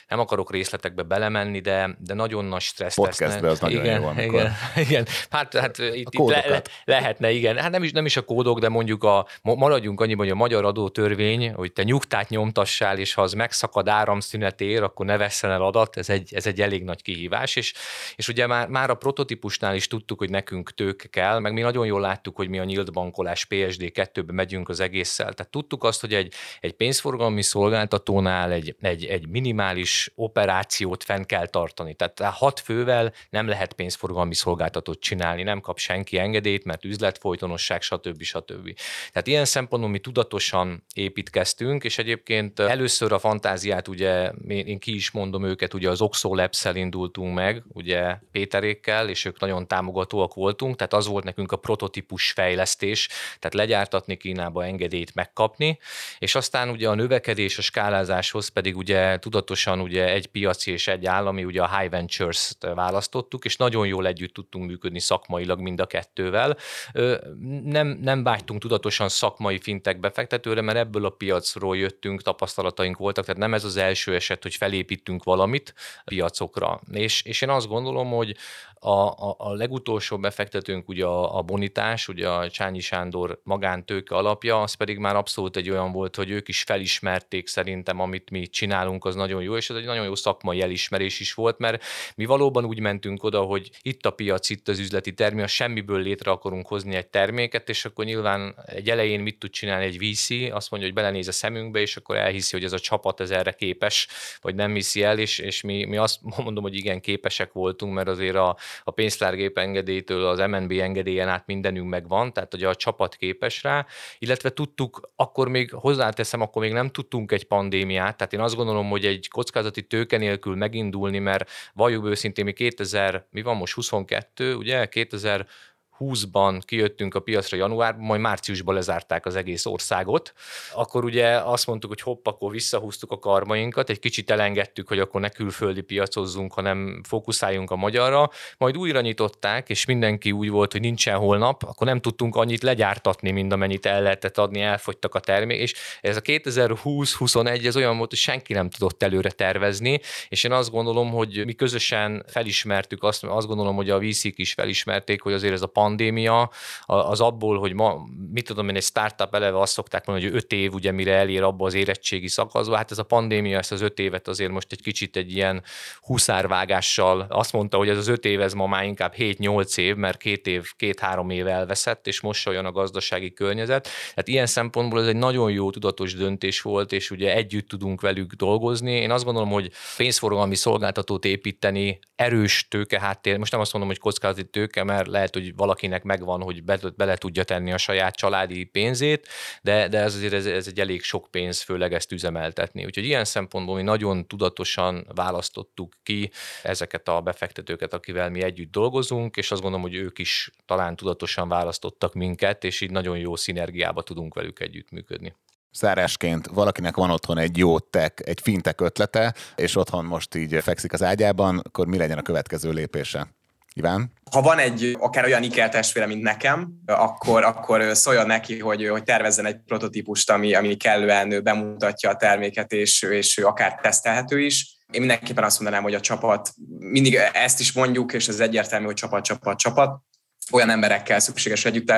nem akarok részletekbe belemenni, de, de nagyon nagy stressz Podcastbe az nagyon igen, jó, amikor... igen, igen, hát, hát itt, itt le, le, lehetne, igen. Hát nem is, nem is a kódok, de mondjuk a, maradjunk annyiban, hogy a magyar adótörvény, hogy te nyugtát nyomtassál, és ha az megszakad áramszünetér, akkor ne vesszen el adat, ez egy, ez egy elég nagy kihívás, és, és ugye már, már a prototípusnál is tudtuk, hogy nekünk tőke kell, meg mi nagyon jól láttuk, hogy mi a nyílt bankolás PSD 2-be megyünk az egésszel. Tehát tudtuk azt, hogy egy, egy pénzforgalmi szolgáltatónál egy, egy, egy minimális operációt fenn kell tartani. Tehát hat fővel nem lehet pénzforgalmi szolgáltatót csinálni, nem kap senki engedélyt, mert üzletfolytonosság, stb. stb. Tehát ilyen szempontból mi tudatosan építkeztünk, és egyébként először a fantáziát, ugye én ki is mondom őket, ugye az Oxo labs indultunk meg, ugye Péterékkel, és ők nagyon támogatóak voltunk, tehát az volt nekünk a prototípus fejlesztés, tehát legyártatni Kínába engedélyt megkapni, és aztán ugye a növekedés, a skálázáshoz pedig ugye tudatosan ugye egy piaci és egy állami, ugye a High Ventures-t választottuk, és nagyon jól együtt tudtunk működni szakmailag mind a kettővel. Nem, nem vágytunk tudatosan szakmai fintek befektetőre, mert ebből a piacról jöttünk, tapasztalataink voltak, tehát nem ez az első eset, hogy felépítünk valamit piacokra. És, és én azt gondolom, hogy a, a, a legutolsó befektetőnk ugye a, a bonitás, ugye a Csányi Sándor magántőke alapja, az pedig már abszolút egy olyan volt, hogy ők is felismerték szerintem, amit mi csinálunk, az nagyon jó, és ez egy nagyon jó szakmai elismerés is volt, mert mi valóban úgy mentünk oda, hogy itt a piac, itt az üzleti termék, semmiből létre akarunk hozni egy terméket, és akkor nyilván egy elején mit tud csinálni egy VC, azt mondja, hogy belenéz a szemünkbe, és akkor elhiszi, hogy ez a csapat ez erre képes, vagy nem hiszi el, és, és mi, mi azt mondom, hogy igen, képesek voltunk, mert azért a, a pénztárgép engedélytől az MNB engedélyen át mindenünk megvan, tehát hogy a csapat képes rá, illetve tudtuk, akkor még hozzáteszem, akkor még nem tudtunk egy pandémiát, tehát én azt gondolom, hogy egy kockázati tőke nélkül megindulni, mert valljuk őszintén, mi 2000, mi van most 22, ugye, 2000 20-ban kijöttünk a piacra januárban, majd márciusban lezárták az egész országot, akkor ugye azt mondtuk, hogy hopp, akkor visszahúztuk a karmainkat, egy kicsit elengedtük, hogy akkor ne külföldi piacozzunk, hanem fókuszáljunk a magyarra, majd újra nyitották, és mindenki úgy volt, hogy nincsen holnap, akkor nem tudtunk annyit legyártatni, mint amennyit el lehetett adni, elfogytak a termék, és ez a 2020-21 ez olyan volt, hogy senki nem tudott előre tervezni, és én azt gondolom, hogy mi közösen felismertük azt, azt gondolom, hogy a vc is felismerték, hogy azért ez a pandémia, az abból, hogy ma, mit tudom én, egy startup eleve azt szokták mondani, hogy öt év, ugye mire elér abba az érettségi szakaszba, hát ez a pandémia ezt az öt évet azért most egy kicsit egy ilyen huszárvágással azt mondta, hogy ez az öt év, ez ma már inkább 7-8 év, mert két év, két-három év elveszett, és most olyan a gazdasági környezet. Tehát ilyen szempontból ez egy nagyon jó tudatos döntés volt, és ugye együtt tudunk velük dolgozni. Én azt gondolom, hogy pénzforgalmi szolgáltatót építeni, erős tőke háttér, most nem azt mondom, hogy kockázati tőke, mert lehet, hogy valaki valakinek megvan, hogy be, bele tudja tenni a saját családi pénzét, de, de ez azért ez, ez egy elég sok pénz, főleg ezt üzemeltetni. Úgyhogy ilyen szempontból mi nagyon tudatosan választottuk ki ezeket a befektetőket, akivel mi együtt dolgozunk, és azt gondolom, hogy ők is talán tudatosan választottak minket, és így nagyon jó szinergiába tudunk velük együttműködni zárásként valakinek van otthon egy jó tech, egy fintek ötlete, és otthon most így fekszik az ágyában, akkor mi legyen a következő lépése? Iván? Ha van egy akár olyan ikertestvére, mint nekem, akkor, akkor szóljon neki, hogy, hogy tervezzen egy prototípust, ami, ami kellően bemutatja a terméket, és, és akár tesztelhető is. Én mindenképpen azt mondanám, hogy a csapat, mindig ezt is mondjuk, és ez egyértelmű, hogy csapat, csapat, csapat, olyan emberekkel szükséges együtt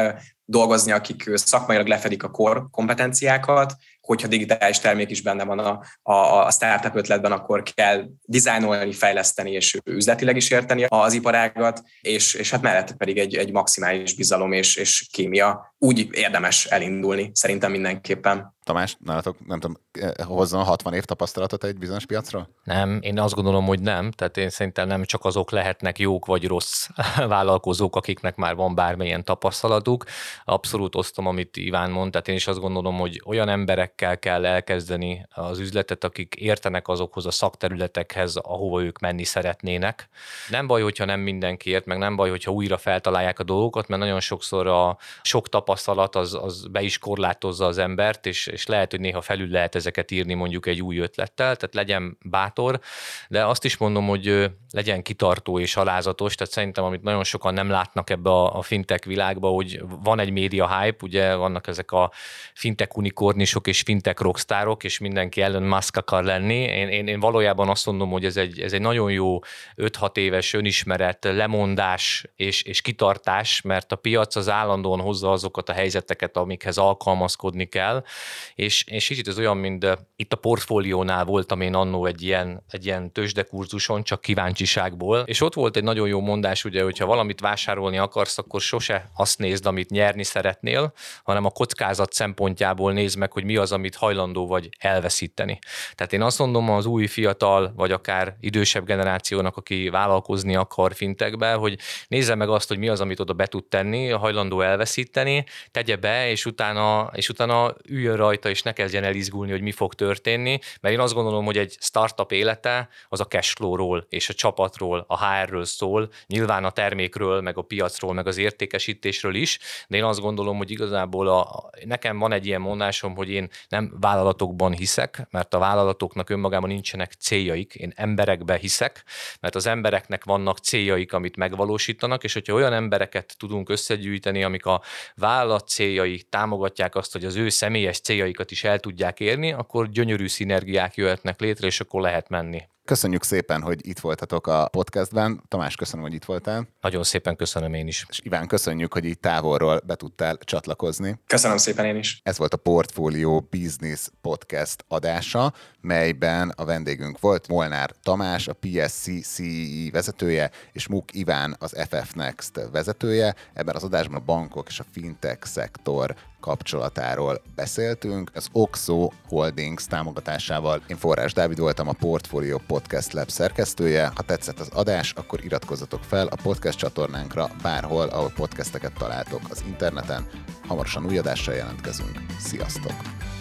dolgozni, akik szakmailag lefedik a kor kompetenciákat, hogyha digitális termék is benne van a, a, a startup ötletben, akkor kell dizájnolni, fejleszteni és üzletileg is érteni az iparágat, és, és hát mellette pedig egy, egy maximális bizalom és, és kémia. Úgy érdemes elindulni, szerintem mindenképpen. Tamás, nálatok, nem tudom, eh, hozzon 60 év tapasztalatot egy bizonyos piacra? Nem, én azt gondolom, hogy nem. Tehát én szerintem nem csak azok lehetnek jók vagy rossz vállalkozók, akiknek már van bármilyen tapasztalatuk. Abszolút osztom, amit Iván mond, tehát én is azt gondolom, hogy olyan emberekkel kell elkezdeni az üzletet, akik értenek azokhoz a szakterületekhez, ahova ők menni szeretnének. Nem baj, hogyha nem mindenki ért, meg nem baj, hogyha újra feltalálják a dolgokat, mert nagyon sokszor a sok tapasztalat az, az be is korlátozza az embert, és, és lehet, hogy néha felül lehet ezeket írni mondjuk egy új ötlettel, tehát legyen bátor, de azt is mondom, hogy legyen kitartó és alázatos, tehát szerintem, amit nagyon sokan nem látnak ebbe a, a fintech világba, hogy van egy média hype, ugye vannak ezek a fintech unikornisok és fintech rockstárok, és mindenki ellen Musk akar lenni. Én, én, én valójában azt mondom, hogy ez egy, ez egy nagyon jó 5-6 éves önismeret, lemondás és, és kitartás, mert a piac az állandóan hozza azokat a helyzeteket, amikhez alkalmazkodni kell, és, és kicsit ez olyan, mint itt a portfóliónál voltam én annó egy ilyen, egy ilyen tőzsdekurzuson, csak kíváncsiságból, és ott volt egy nagyon jó mondás, ugye, hogyha valamit vásárolni akarsz, akkor sose azt nézd, amit nyerni szeretnél, hanem a kockázat szempontjából nézd meg, hogy mi az, amit hajlandó vagy elveszíteni. Tehát én azt mondom az új fiatal, vagy akár idősebb generációnak, aki vállalkozni akar fintekbe, hogy nézze meg azt, hogy mi az, amit oda be tud tenni, hajlandó elveszíteni, tegye be, és utána, és utána üljön rajta, és ne kezdjen el izgulni, hogy mi fog történni, mert én azt gondolom, hogy egy startup élete az a cashflow-ról és a csapatról, a HR-ről szól, nyilván a termékről, meg a piacról, meg az értékesítésről is, de én azt gondolom, hogy igazából a, nekem van egy ilyen mondásom, hogy én nem vállalatokban hiszek, mert a vállalatoknak önmagában nincsenek céljaik, én emberekbe hiszek, mert az embereknek vannak céljaik, amit megvalósítanak, és hogyha olyan embereket tudunk összegyűjteni, amik a vállalat céljai támogatják azt, hogy az ő személyes céljaikat is el tudják érni, akkor gyönyörű szinergiák jöhetnek létre, és akkor lehet menni. Köszönjük szépen, hogy itt voltatok a podcastben. Tamás, köszönöm, hogy itt voltál. Nagyon szépen köszönöm én is. És Iván, köszönjük, hogy itt távolról be tudtál csatlakozni. Köszönöm szépen én is. Ez volt a Portfolio Business Podcast adása, melyben a vendégünk volt Molnár Tamás, a PSC CEE vezetője, és Muk Iván, az FF Next vezetője. Ebben az adásban a bankok és a fintech szektor kapcsolatáról beszéltünk. Az Oxo Holdings támogatásával én Forrás Dávid voltam a Portfolio Podcast Lab szerkesztője. Ha tetszett az adás, akkor iratkozzatok fel a podcast csatornánkra bárhol, ahol podcasteket találtok az interneten. Hamarosan új adással jelentkezünk. Sziasztok!